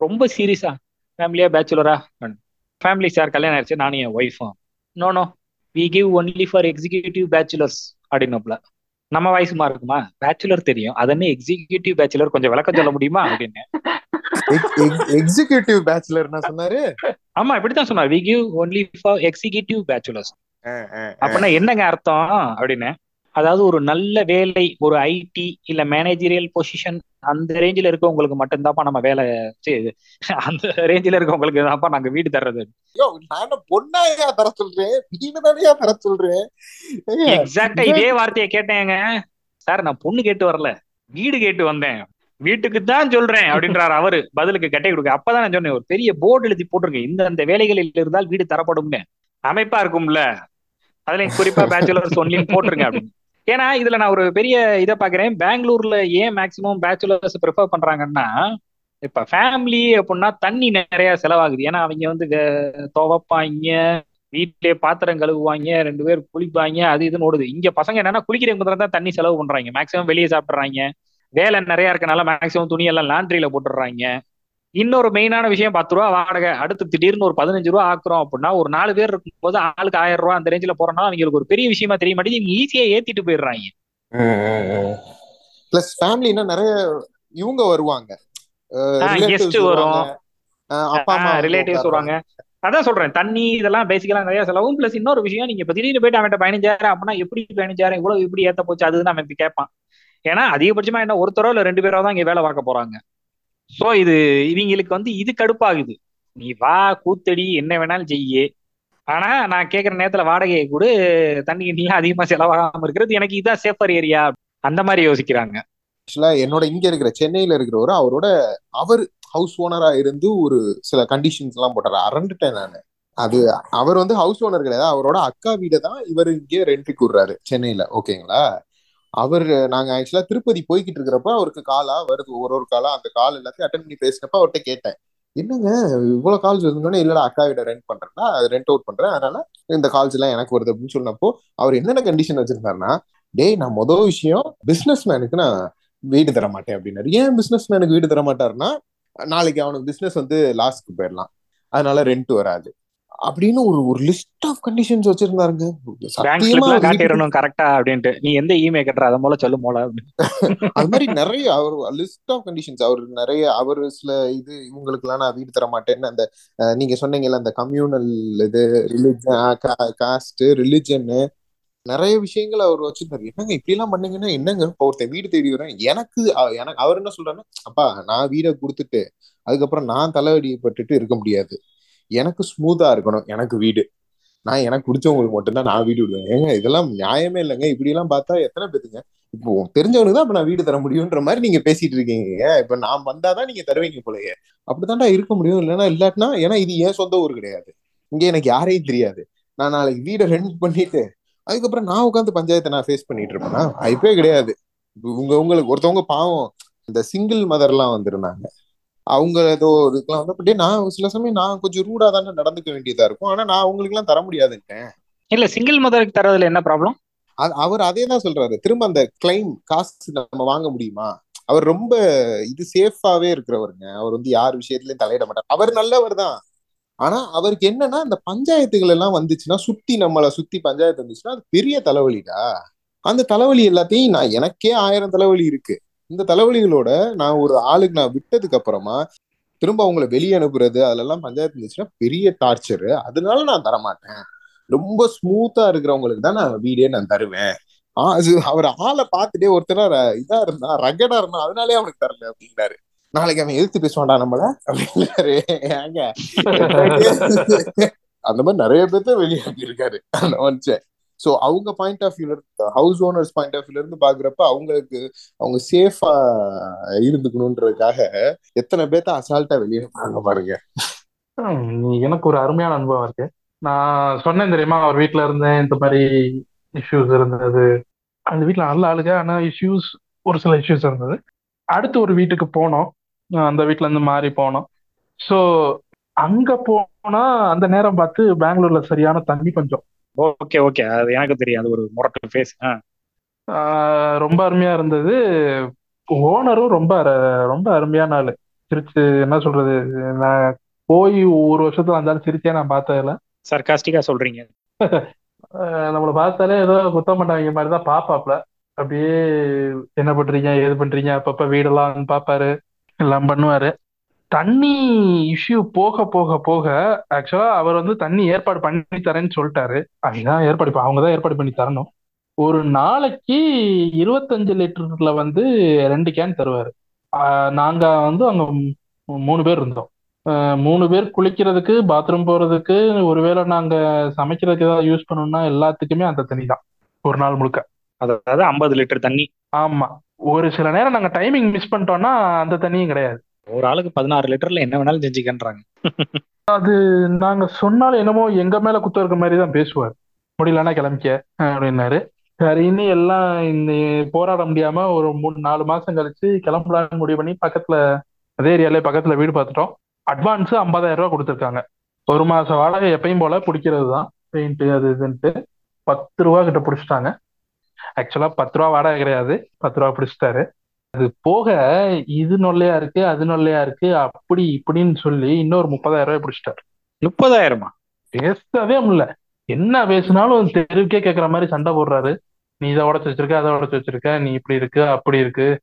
Speaker 1: ரொம்ப சீரியஸா. ஃபேமிலியா பேச்சுலரா ஃபேமிலி சார் கல்யாணம் ஆயிடுச்சு நானும் என் ஒய்ஃபும் no no we give only for executive bachelors அப்படின்னப்பல. நம்ம வயசுமா இருக்குமா பேச்சுலர் தெரியும். அது என்ன எக்ஸிகியூட்டிவ் பேச்சுலர் கொஞ்சம் விளக்கம் சொல்ல முடியுமா? அப்படின்னு.
Speaker 3: எக்ஸிகியூட்டிவ் பேச்சுலர் என்ன சொன்னாரு?
Speaker 1: ஆமா இப்படித்தான் சொன்னார். We give only for executive bachelors அப்படின்னா என்னங்க அர்த்தம் அப்படின்னு? அதாவது ஒரு நல்ல வேலை ஒரு ஐடி இல்ல மேனேஜரியல் பொசிஷன் அந்த ரேஞ்சில இருக்கவங்களுக்கு மட்டும்தான்ப்பா நம்ம வேலை அந்த ரேஞ்சில இருக்கவங்களுக்கு தான்ப்பா நாங்க வீடு தர்றது.
Speaker 3: நான் பொண்ணாயா தர சொல்றேன் வீடு தானையா தர சொல்றேன்.
Speaker 1: எக்ஸாக்டா இதே வார்த்தையை கேட்டேங்க. சார் நான் பொண்ணு கேட்டு வரல. வீடு கேட்டு வந்தேன். வீட்டுக்கு தான் சொல்றேன் அப்படின்றாரு அவரு. பதிலுக்கு கட்டை கொடுக்க. அப்பதான் நான் சொன்னேன் ஒரு பெரிய போர்டு எழுதி போட்டிருக்கேன். இந்த அந்த வேலைகளில் இருந்தால் வீடு தரப்படும்னு. அமைப்பா இருக்கும்ல. அதுல குறிப்பா பேச்சுலர்ஸ் ஒன்லி போட்டிருங்க அப்படின்னு. ஏன்னா இதுல நான் ஒரு பெரிய இதை பாக்குறேன் பெங்களூர்ல ஏன் மேக்சிமம் பேச்சுலர்ஸ் ப்ரிஃபர் பண்றாங்கன்னா இப்ப ஃபேமிலி அப்படின்னா தண்ணி நிறைய செலவாகுது. ஏன்னா அவங்க வந்து துவைப்பாங்க வீட்டிலே பாத்திரம் கழுவுவாங்க ரெண்டு பேர் குளிப்பாங்க அது இதுன்னு ஓடுது. இங்க பசங்க என்னன்னா குளிக்கிறவங்க தான் தண்ணி செலவு பண்றாங்க. மேக்சிமம் வெளியே சாப்பிடுறாங்க வேலை நிறைய இருக்கனால மேக்சிமம் துணி எல்லாம் லாண்ட்ரியில போட்டுடுறாங்க. இன்னொரு மெயினான விஷயம் பத்து ரூபா வாடகை. அடுத்து திடீர்னு ஒரு பதினஞ்சு ரூபா ஆக்குறோம் அப்படின்னா ஒரு நாலு பேர் இருக்கும்போது ஆளுக்கு ஆயிரம் ரூபா அந்த ரேஞ்சில் போறோம்னா அவங்களுக்கு ஒரு பெரிய விஷயமா தெரிய மாட்டேங்குது. ஈஸியா ஏத்திட்டு போயிடுறாங்க.
Speaker 3: பிளஸ் ஃபேமிலினா நிறைய இவங்க வருவாங்க.
Speaker 1: கெஸ்ட் வரும். அப்பா அம்மா ரிலேட்டிவ்ஸ் வருவாங்க. அதான் சொல்றேன். தண்ணி இதெல்லாம் பேசிக்கலா நிறைய செலவும் பிளஸ் இன்னொரு விஷயம் நீங்க இப்ப திடீர்னு போயிட்டு அவன்கிட்ட பதினஞ்சாயிரம் அப்படின்னா எப்படி பதினஞ்சாயிரம் இவ்வளவு எப்படி ஏத்த போச்சு அதுதான் அவன் கேட்பான். ஏன்னா அதிகபட்சமா என்ன ஒருத்தரோ இல்ல ரெண்டு பேரோ தான் இங்க வேலை பார்க்க போறாங்க. சோ இது இவங்களுக்கு வந்து இது கடுப்பாகுது. நீ வா கூத்தடி என்ன வேணாலும் செய்ய. ஆனா நான் கேக்குற நேரத்துல வாடகையை கூட தண்ணி நீ அதிகமா செலவாகாம இருக்கிறது எனக்கு இதான் சேஃபர் ஏரியா அந்த மாதிரி யோசிக்கிறாங்க.
Speaker 3: ஆக்சுவலா என்னோட இங்க இருக்கிற சென்னையில இருக்கிறவரு அவரோட அவர் ஹவுஸ் ஓனரா இருந்து ஒரு சில கண்டிஷன்ஸ் எல்லாம் போட்டாரு. அரண்டுட்டேன் நான். அது அவர் வந்து ஹவுஸ் ஓனர் கிடையாது. அவரோட அக்கா வீடை தான் இவர் இங்கே ரெண்டுக்கு விடுறாரு சென்னையில. ஓகேங்களா அவர் நாங்க ஆக்சுவலா திருப்பதி போய்கிட்டு இருக்கிறப்ப அவருக்கு காலா வருது. ஒரு ஒரு காலா அந்த கால் எல்லாத்தையும் அட்டன் பண்ணி பேசினப்ப அவர்கிட்ட கேட்டேன். என்னங்க இவ்வளவு கால்ஸ் இருந்தோன்னே இல்லடா அக்கா விட ரெண்ட் பண்றேன்னா ரெண்ட் அவுட் பண்றேன். அதனால இந்த கால்ஸ் எல்லாம் எனக்கு வருது அப்படின்னு சொன்னப்போ அவர் என்னென்ன கண்டிஷன் வச்சிருந்தாருன்னா டேய் நான் முதல் விஷயம் பிசினஸ் மேனுக்கு நான் வீடு தர மாட்டேன் அப்படின்னாரு. ஏன் பிசினஸ் மேனுக்கு வீடு தர மாட்டாருன்னா நாளைக்கு அவனுக்கு பிசினஸ் வந்து லாஸ்க்கு போயிடலாம். அதனால ரெண்ட் வராது. அப்படின்னு ஒரு ஒரு லிஸ்ட் ஆஃப் கண்டிஷன்ஸ் வச்சிருந்தாருங்க.
Speaker 1: காட்டிடணும் கரெக்டா அப்படின்ட்டு. நீ எந்த இமெயில் கட்டுற? அதை மூல சொல்லு மூல
Speaker 3: அது மாதிரி நிறைய அவர் லிஸ்ட் ஆஃப் கண்டிஷன்ஸ் அவர் நிறைய அவர் சில இது இவங்களுக்கு எல்லாம் நான் வீடு தர மாட்டேன்னு அந்த நீங்க சொன்னீங்கல்ல அந்த கம்யூனல் இது ரிலிஜன் காஸ்ட் ரிலிஜன்னு நிறைய விஷயங்கள் அவர் வச்சிருந்தாரு. என்னங்க இப்படி எல்லாம் பண்ணீங்கன்னா என்னங்க? ஒருத்தன் வீடு தேடி வரேன் எனக்கு எனக்கு அவர் என்ன சொல்றாருன்னா அப்பா நான் வீடை கொடுத்துட்டு அதுக்கப்புறம் நான் தலைவடிப்பட்டுட்டு இருக்க முடியாது. எனக்கு ஸ்மூத்தா இருக்கணும். எனக்கு வீடு. நான் எனக்கு பிடிச்சவங்களுக்கு மட்டும்தான் நான் வீடு விடுவேன். ஏங்க இதெல்லாம் நியாயமே இல்லைங்க. இப்படி எல்லாம் பார்த்தா எத்தனை பேத்துங்க? இப்போ தெரிஞ்சவனுக்கு தான் அப்ப நான் வீடு தர முடியும்ன்ற மாதிரி நீங்க பேசிட்டு இருக்கீங்க. இப்ப நான் வந்தாதான் நீங்க தருவீங்க போலயே. அப்படித்தான்டா இருக்க முடியும். இல்லைன்னா இல்லாட்டினா ஏன்னா இது ஏன் சொந்த ஊர் கிடையாது. இங்க எனக்கு யாரையும் தெரியாது. நான் நாளைக்கு வீடை ரெண்ட் பண்ணிட்டு அதுக்கப்புறம் நான் உட்காந்து பஞ்சாயத்தை நான் ஃபேஸ் பண்ணிட்டு இருப்பேன்னா வாய்ப்பே கிடையாது. உங்க உங்களுக்கு ஒருத்தவங்க பாவம். இந்த சிங்கிள் மதர்லாம் வந்திருந்தாங்க. அவங்க ஏதோ இதுக்கெல்லாம் வந்து அப்படியே நான் சில சமயம் நான் கொஞ்சம் ரூடா தானே நடந்துக்க வேண்டியதா இருக்கும். ஆனா நான் அவங்களுக்கு எல்லாம் தர முடியாதுன்ட்டேன்.
Speaker 1: இல்ல சிங்கிள் மதருக்கு தரதுல என்ன ப்ராப்ளம்
Speaker 3: அவர் அதே தான் சொல்றாரு. திரும்ப அந்த கிளைம் காசு நம்ம வாங்க முடியுமா? அவர் ரொம்ப இது சேஃபாவே இருக்கிறவருங்க. அவர் வந்து யார் விஷயத்துலயும் தலையிட மாட்டார். அவர் நல்லவர் தான். ஆனா அவருக்கு என்னன்னா அந்த பஞ்சாயத்துகள் எல்லாம் வந்துச்சுன்னா சுத்தி நம்மள சுத்தி பஞ்சாயத்து வந்துச்சுன்னா அது பெரிய தலைவலிடா. அந்த தலைவலி எல்லாத்தையும் நான் எனக்கே ஆயிரம் தலைவலி இருக்கு. இந்த தலைவலிகளோட நான் ஒரு ஆளுக்கு நான் விட்டதுக்கு அப்புறமா திரும்ப அவங்கள வெளியே அனுப்புறது அதெல்லாம் பஞ்சாயத்து இருந்துச்சுன்னா பெரிய டார்ச்சர் அதனால நான் தரமாட்டேன். ரொம்ப ஸ்மூத்தா இருக்கிறவங்களுக்கு தான் நான் வீடே நான் தருவேன். அது அவர் ஆளை பார்த்துட்டே ஒருத்தரா ர- இதா இருந்தா ரகடா இருந்தா அதனாலே அவனுக்கு தரல அப்படின்னாரு நாளைக்கு அவன் எதிர்த்து பேசுவான்டா நம்மள அப்படின்னாரு ஏங்க? அந்த மாதிரி நிறைய பேர்த்த வெளியாகி இருக்காரு அந்த மனுஷன். சோ அவங்க பாயிண்ட் ஆஃப் வியூல இருந்து ஹவுஸ் ஓனர்ஸ் பாயிண்ட் ஆஃப் வியூல இருந்து பாக்குறப்ப அவங்களுக்கு அவங்க சேஃபா இருந்துக்கணுன்றதுக்காக எத்தனை பேர்த்த அசால்ட்டா வெளியே அனுப்புறாங்க பாருங்க.
Speaker 2: எனக்கு ஒரு அருமையான அனுபவம் இருக்கு. நான் சொன்னேன் தெரியுமா அவர் வீட்ல இருந்தேன் இந்த மாதிரி இஷ்யூஸ் இருந்தது. அந்த வீட்டுல நல்ல ஆளுங்க ஆனா இஷ்யூஸ் ஒரு சில இஷ்யூஸ் இருந்தது. அடுத்து ஒரு வீட்டுக்கு போனோம். அந்த வீட்டுல இருந்து மாறி போனோம். ஸோ அங்க போனா அந்த நேரம் பார்த்து பெங்களூர்ல சரியான தண்ணி கொஞ்சம்
Speaker 1: ஓகே ஓகே. அது எனக்கு தெரியும் அது ஒரு முரட்டு ஃபேஸ்
Speaker 2: ரொம்ப அருமையா இருந்தது. ஓனரும் ரொம்ப ரொம்ப அருமையான ஆளு. சிரிச்சு என்ன சொல்றது? நான் போய் ஒரு வருஷத்துல வந்தாலும் சிரிச்சே நான் பார்த்ததில்ல.
Speaker 1: சர்காஸ்டிக்கா சொல்றீங்க.
Speaker 2: நம்மளை பார்த்தாலே ஏதோ குத்தம் பண்ணவங்க மாதிரி தான் பாப்பாப்ல அப்படியே என்ன பண்றீங்க? ஏது பண்றீங்க? அப்பப்ப வீடெல்லாம் வந்து பார்ப்பாரு. எல்லாம் பண்ணுவாரு. தண்ணி இஷ்யூ போக போக போக ஆக்சுவலா அவர் வந்து தண்ணி ஏற்பாடு பண்ணி தரேன்னு சொல்லிட்டாரு. அதுதான் ஏற்பாடு அவங்க தான் ஏற்பாடு பண்ணி தரணும். ஒரு நாளைக்கு இருபத்தஞ்சு லிட்டர்ல வந்து ரெண்டு கேன் தருவாரு. நாங்க வந்து அங்க மூணு பேர் இருந்தோம். மூணு பேர் குளிக்கிறதுக்கு பாத்ரூம் போறதுக்கு ஒருவேளை நாங்க சமைக்கிறதுக்கு ஏதாவது யூஸ் பண்ணணும்னா எல்லாத்துக்குமே அந்த தண்ணி தான் ஒரு நாள் முழுக்க.
Speaker 1: அதாவது ஐம்பது லிட்டர் தண்ணி.
Speaker 2: ஆமா. ஒரு சில நேரம் நாங்க டைமிங் மிஸ் பண்ணிட்டோம்னா அந்த தண்ணியும் கிடையாது.
Speaker 1: ஒரு ஆளுக்கு பதினாறு லிட்டர்ல என்ன வேணாலும் செஞ்சுக்கன்றாங்க.
Speaker 2: அது நாங்க சொன்னாலும் என்னமோ எங்க மேல குத்த இருக்க மாதிரி தான் பேசுவார். முடியலன்னா கிளம்பிக்க அப்படின்னாரு. சரின்னு எல்லாம் இந்த போராட முடியாம ஒரு மூணு நாலு மாசம் கழிச்சு கிளம்பலான்னு முடிவு பண்ணி பக்கத்துல அதே ஏரியாலே பக்கத்துல வீடு பார்த்துட்டோம். அட்வான்ஸ் ஐம்பதாயிரம் ரூபா கொடுத்துருக்காங்க. ஒரு மாசம் வாடகை எப்பயும் போல பிடிக்கிறது தான். பெயிண்ட் அது இதுன்ட்டு பத்து ரூபா கிட்ட பிடிச்சிட்டாங்க. ஆக்சுவலா பத்து ரூபா வாடகை கிடையாது. பத்து ரூபா பிடிச்சிட்டாரு. அது போக இது நொல்லையா இருக்கு அது நொல்லையா இருக்கு அப்படி இப்படின்னு சொல்லி இன்னொரு முப்பதாயிரம் ரூபாய் பிடிச்சிட்டாரு.
Speaker 1: முப்பதாயிரமா?
Speaker 2: பேசவே முடியல. என்ன பேசினாலும் தெருவுக்கே கேட்குற மாதிரி சண்டை போடுறாரு. நீ இதை உடச்சு வச்சிருக்க அதை உடச்சு வச்சிருக்க நீ இப்படி இருக்கு அப்படி இருக்கு.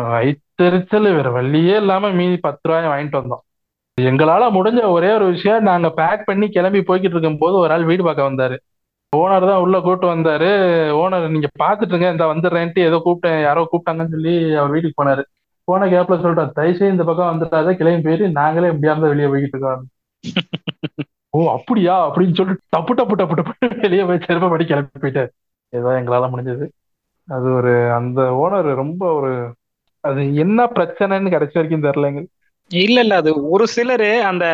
Speaker 2: வயிற்றுச்சல் வேற வழியே இல்லாம மீதி பத்து ரூபாய் வாங்கிட்டு வந்தோம். எங்களால முடிஞ்ச ஒரே ஒரு விஷயம் நாங்க பேக் பண்ணி கிளம்பி போய்கிட்டு இருக்கும் போது ஒரு ஆள் வீடு பார்க்க வந்தாரு. ஓனர் தான் உள்ள கூப்பிட்டு வந்தாரு. ஓனர் நீங்க பாத்துட்டுங்க இந்த வந்துடுறேன்ட்டு ஏதோ கூப்பிட்டேன். யாரோ கூப்பிட்டாங்கன்னு சொல்லி அவர் வீட்டுக்கு போனாரு. போன கேப்ல சொல்லிட்டாரு தயவுசெய்து இந்த பக்கம் வந்துட்டாத கிளம்பி போயிட்டு நாங்களே எப்படியாவது வெளியே போய்கிட்டு இருக்கோம். ஓ அப்படியா? அப்படின்னு சொல்லிட்டு டப்பு டப்பு டப்பு டப்பு வெளியே போய் செருப்ப படி கிளம்பி போயிட்டாரு ஏதோ எங்களால முடிஞ்சது. அது ஒரு அந்த ஓனர் ரொம்ப ஒரு அது என்ன பிரச்சனைன்னு கடைசி வரைக்கும் தெரியலங்க
Speaker 1: இல்ல இல்ல. அது ஒரு சிலரு அந்த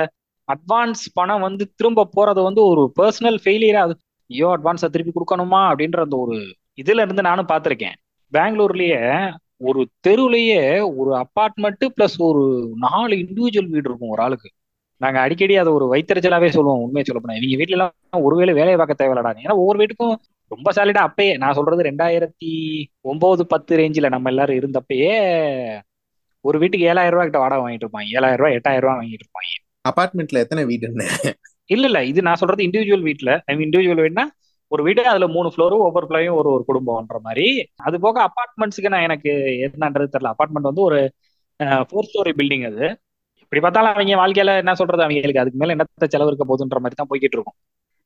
Speaker 1: அட்வான்ஸ் பணம் வந்து திரும்ப போறது வந்து ஒரு பர்சனல் ஃபெயிலியரா அது ஐயோ அட்வான்ஸை திருப்பி கொடுக்கணுமா? அப்படின்ற அந்த ஒரு இதுல இருந்து நானும் பார்த்திருக்கேன். பெங்களூர்லயே ஒரு தெருவுலயே ஒரு அப்பார்ட்மெண்ட் பிளஸ் ஒரு நாலு இண்டிவிஜுவல் வீடு இருக்கும் ஒரு ஆளுக்கு. நாங்க அடிக்கடி அதை ஒரு வைத்தறிச்சலாவே சொல்லுவோம் உண்மையை சொல்ல போனா. நீங்க வீட்டுல எல்லாம் ஒருவேளை வேலையை பார்க்க தேவையில்லடா. ஏன்னா ஒவ்வொரு வீட்டுக்கும் ரொம்ப சாலிடா அப்பயே நான் சொல்றது ரெண்டாயிரத்தி ஒன்பது பத்து ரேஞ்சில நம்ம எல்லாரும் இருந்தப்பயே ஒரு வீட்டுக்கு ஏழாயிரம் ரூபாய் கிட்ட வாடகை வாங்கிட்டு இருப்பாங்க. ஏழாயிரம் ரூபாய் எட்டாயிரம் ரூபாய் வாங்கிட்டு இருப்பாங்க.
Speaker 3: அபார்ட்மெண்ட்ல எத்தனை வீடுன்னு?
Speaker 1: இல்ல இல்ல. இது நான் சொல்றது இண்டிவிஜுவல் வீட்ல. ஐ மீன் இண்டிவிஜுவல் வீடுனா ஒரு வீடு அதுல மூணு ஃப்ளோரும் ஒவ்வொரு ஃப்ளோரையும் ஒரு ஒரு குடும்பம்ன்ற மாதிரி. அது போக அப்பார்ட்மெண்ட்ஸுக்கு நான் எனக்கு என்னன்றது தெரியல. அப்பார்ட்மெண்ட் வந்து ஒரு ஃபோர் ஸ்டோரி பில்டிங் அது. இப்படி பார்த்தாலும் அவங்க வாழ்க்கையில என்ன சொல்றது? அவங்களுக்கு அதுக்கு மேல என்னத்த செலவு இருக்க போகுதுன்ற மாதிரி தான் போய்கிட்டு இருக்கும்.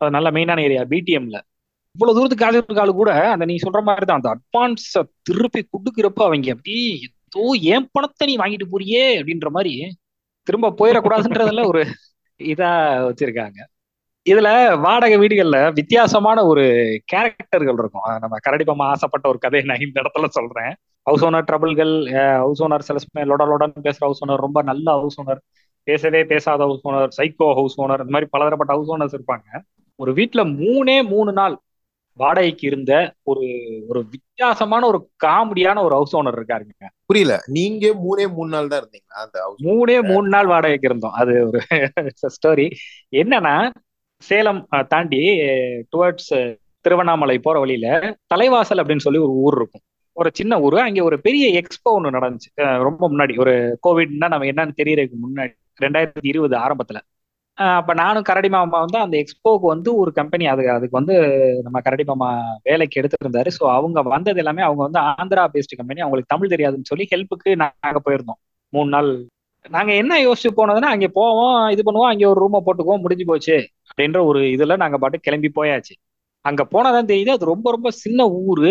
Speaker 1: அது நல்ல மெயினான ஏரியா பிடிஎம்ல இவ்வளவு தூரத்துக்கு காசு இருக்காሉ கூட அந்த நீ சொல்ற மாதிரி தான். அந்த அட்வான்ஸ திருப்பி குடுக்கிறப்ப அவங்க அப்படி ஏதோ ஏன் பணத்தை நீ வாங்கிட்டு போறியே? அப்படின்ற மாதிரி திரும்ப போயிடக்கூடாதுன்றதுல ஒரு இதா வச்சிருக்காங்க. இதுல வாடகை வீடுகள்ல வித்தியாசமான ஒரு கேரக்டர்கள் இருக்கும். நம்ம கரடிப்பமா ஆசைப்பட்ட ஒரு கதையை நான் இந்த இடத்துல சொல்றேன். ஹவுஸ் ஓனர் ட்ரபிள்கள் ஹவுஸ் ஓனர் சில சமயம் லொட லொடன்னு பேசுற ஹவுஸ் ஓனர் ரொம்ப நல்ல ஹவுஸ் ஓனர் பேசவே பேசாத house owner psycho house owner இந்த மாதிரி பலதரப்பட்ட ஹவுஸ் ஓனர்ஸ் இருப்பாங்க. ஒரு வீட்டுல மூணே மூணு நாள் வாடகைக்கு இருந்த ஒரு ஒரு வித்தியாசமான ஒரு காமெடியான ஒரு ஹவுஸ் ஓனர் இருக்காருங்க.
Speaker 3: புரியல. நீங்க மூணே மூணு நாள் தான் இருந்தீங்களா அந்த
Speaker 1: மூணே மூணு நாள் வாடகைக்கு இருந்தோம். அது ஒரு ஸ்டோரி என்னன்னா சேலம் தாண்டி டுவர்ட்ஸ் திருவண்ணாமலை போற வழியில தலைவாசல் அப்படின்னு சொல்லி ஒரு ஊர் இருக்கும். ஒரு சின்ன ஊர். அங்கே ஒரு பெரிய எக்ஸ்போ ஒன்று நடந்துச்சு. ரொம்ப முன்னாடி. ஒரு கோவிட்னா நம்ம என்னன்னு தெரியறதுக்கு முன்னாடி ரெண்டாயிரத்தி இருபது ஆரம்பத்துல. அப்ப நானும் கரடி மாமா வந்து அந்த எக்ஸ்போக்கு வந்து ஒரு கம்பெனி அது அதுக்கு வந்து நம்ம கரடி மாமா வேலைக்கு எடுத்துருந்தாரு. ஸோ அவங்க வந்தது எல்லாமே அவங்க வந்து ஆந்திரா பேஸ்ட் கம்பெனி அவங்களுக்கு தமிழ் தெரியாதுன்னு சொல்லி ஹெல்ப்புக்கு நாங்க போயிருந்தோம். மூணு நாள். நாங்க என்ன யோசிச்சு போனதுன்னா அங்கே போவோம் இது பண்ணுவோம் அங்கே ஒரு ரூமை போட்டுக்குவோம் முடிஞ்சு போச்சு அப்படின்ற ஒரு இதுல நாங்க பாட்டு கிளம்பி போயாச்சு. அங்க போனதான் தெரியுது அது ரொம்ப ரொம்ப சின்ன ஊரு.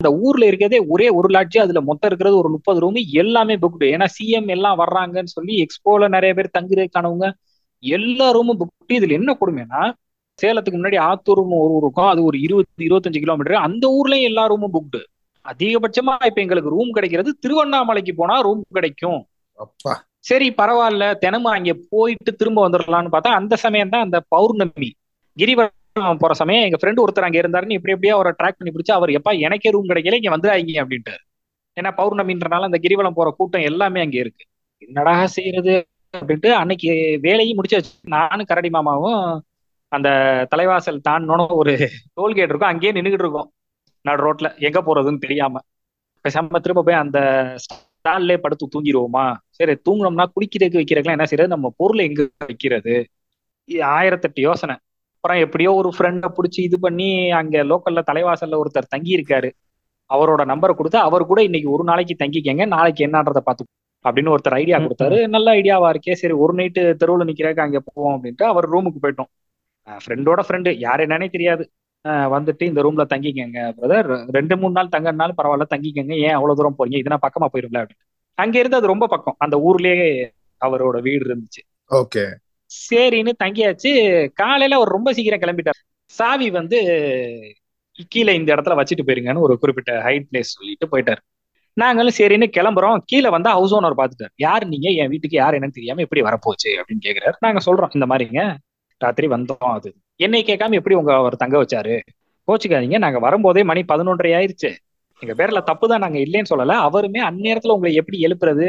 Speaker 1: அந்த ஊர்ல இருக்கிறதே ஒரே ஒரு லாட்சி அதுல மொத்தம் இருக்கிறது ஒரு முப்பது ரூம் எல்லாமே புக்டு ஏன்னா சிஎம் எல்லாம் வர்றாங்கன்னு சொல்லி எக்ஸ்போல நிறைய பேர் தங்குறதுக்கானவங்க எல்லா ரூமும் புக்டு இதுல என்ன கொடுமைன்னா சேலத்துக்கு முன்னாடி ஆத்தூர்னு ஒரு ஊர் இருக்கும். அது ஒரு இருபது இருபத்தஞ்சு கிலோமீட்டர் அந்த ஊர்லயும் எல்லா ரூமும் புக்டு அதிகபட்சமா இப்ப எங்களுக்கு ரூம் கிடைக்கிறது திருவண்ணாமலைக்கு போனா ரூம் கிடைக்கும். சரி பரவாயில்ல. தினமும் அங்க போயிட்டு திரும்ப வந்துடலாம்னு பார்த்தா அந்த சமயம் தான் அந்த பௌர்ணமி. கிரிவலம் போற சமயம் எங்க ஃப்ரெண்டு ஒருத்தர் அங்க இருந்தாருன்னு இப்படி எப்படியா அவரை ட்ராக் பண்ணி பிடிச்சு அவர் எப்பா எனக்கே ரூம் கிடைக்கல இங்க வந்துடாதீங்க அப்படின்ட்டு ஏன்னா பௌர்ணமின்றனால அந்த கிரிவலம் போற கூட்டம் எல்லாமே அங்க இருக்கு. என்னடா செய்யறது? அப்படின்ட்டு அன்னைக்கு வேலையும் முடிச்சாச்சு. நானும் கரடி மாமாவும் அந்த தலைவாசல் தாண்டோன்னு ஒரு டோல்கேட் இருக்கும். அங்கேயே நின்றுகிட்டு இருக்கோம். நடு ரோட்ல. எங்க போறதுன்னு தெரியாம. பேசாம திரும்ப போய் அந்த ஸ்டால்லே படுத்து தூங்கிடுவோமா சரி தூங்கினோம்னா குடிக்கிறதுக்கு வைக்கிறதுக்குலாம் என்ன செய்யறது? நம்ம பொருள் எங்க வைக்கிறது? ஆயிரத்தெட்டு யோசனை. அப்புறம் எப்படியோ ஒரு ஃப்ரெண்டை பிடிச்சி இது பண்ணி அங்க லோக்கல்ல தலைவாசல்ல ஒருத்தர் தங்கி இருக்காரு அவரோட நம்பரை கொடுத்து அவர் கூட இன்னைக்கு ஒரு நாளைக்கு தங்கிக்கங்க. நாளைக்கு என்னன்றதை பார்த்து அப்படின்னு ஒருத்தர் ஐடியா கொடுத்தாரு. நல்ல ஐடியாவா இருக்கே. சரி ஒரு நைட்டு தெருவில் நிக்கிறதுக்கு அங்க போவோம் அப்படின்ட்டு அவர் ரூமுக்கு போயிட்டோம். ஃப்ரெண்டோட ஃப்ரெண்டு யார் என்னன்னே தெரியாது. வந்துட்டு இந்த ரூம்ல தங்கிக்கங்க பிரதர் ரெண்டு மூணு நாள் தங்கனாலும் பரவாயில்ல தங்கிக்கங்க. ஏன் அவ்வளவு தூரம் போறீங்க? இதுனா பக்கமா போயிரும்ல அப்படின்னு. அங்க இருந்து அது ரொம்ப பக்கம். அந்த ஊர்லயே அவரோட வீடு இருந்துச்சு.
Speaker 3: ஓகே.
Speaker 1: சரின்னு தங்கியாச்சு. காலையில அவர் ரொம்ப சீக்கிரம் கிளம்பிட்டார். சாவி வந்து கீழே இந்த இடத்துல வச்சுட்டு போயிருங்கன்னு ஒரு குறிப்பிட்ட ஹைட் பிளேஸ் சொல்லிட்டு போயிட்டார். நாங்களும் சரின்னு கிளம்புறோம். கீழே வந்தா ஹவுஸ் ஓனர் பார்த்துட்டார் யார் நீங்க? என் வீட்டுக்கு யார் என்னன்னு தெரியாம எப்படி வரப்போச்சு அப்படின்னு கேக்குறாரு. நாங்க சொல்றோம் இந்த மாதிரிங்க. ராத்திரி வந்தோம் அது. என்னை கேட்காம எப்படி உங்க அவர் தங்க வச்சாரு? கோச்சுக்காதீங்க. நாங்க வரும்போதே மணி பதினொன்றரை ஆயிருச்சு எங்க பேர்ல தப்பு தான் நாங்க இல்லைன்னு சொல்லல. அவருமே அந்நேரத்துல உங்களை எப்படி எழுப்புறது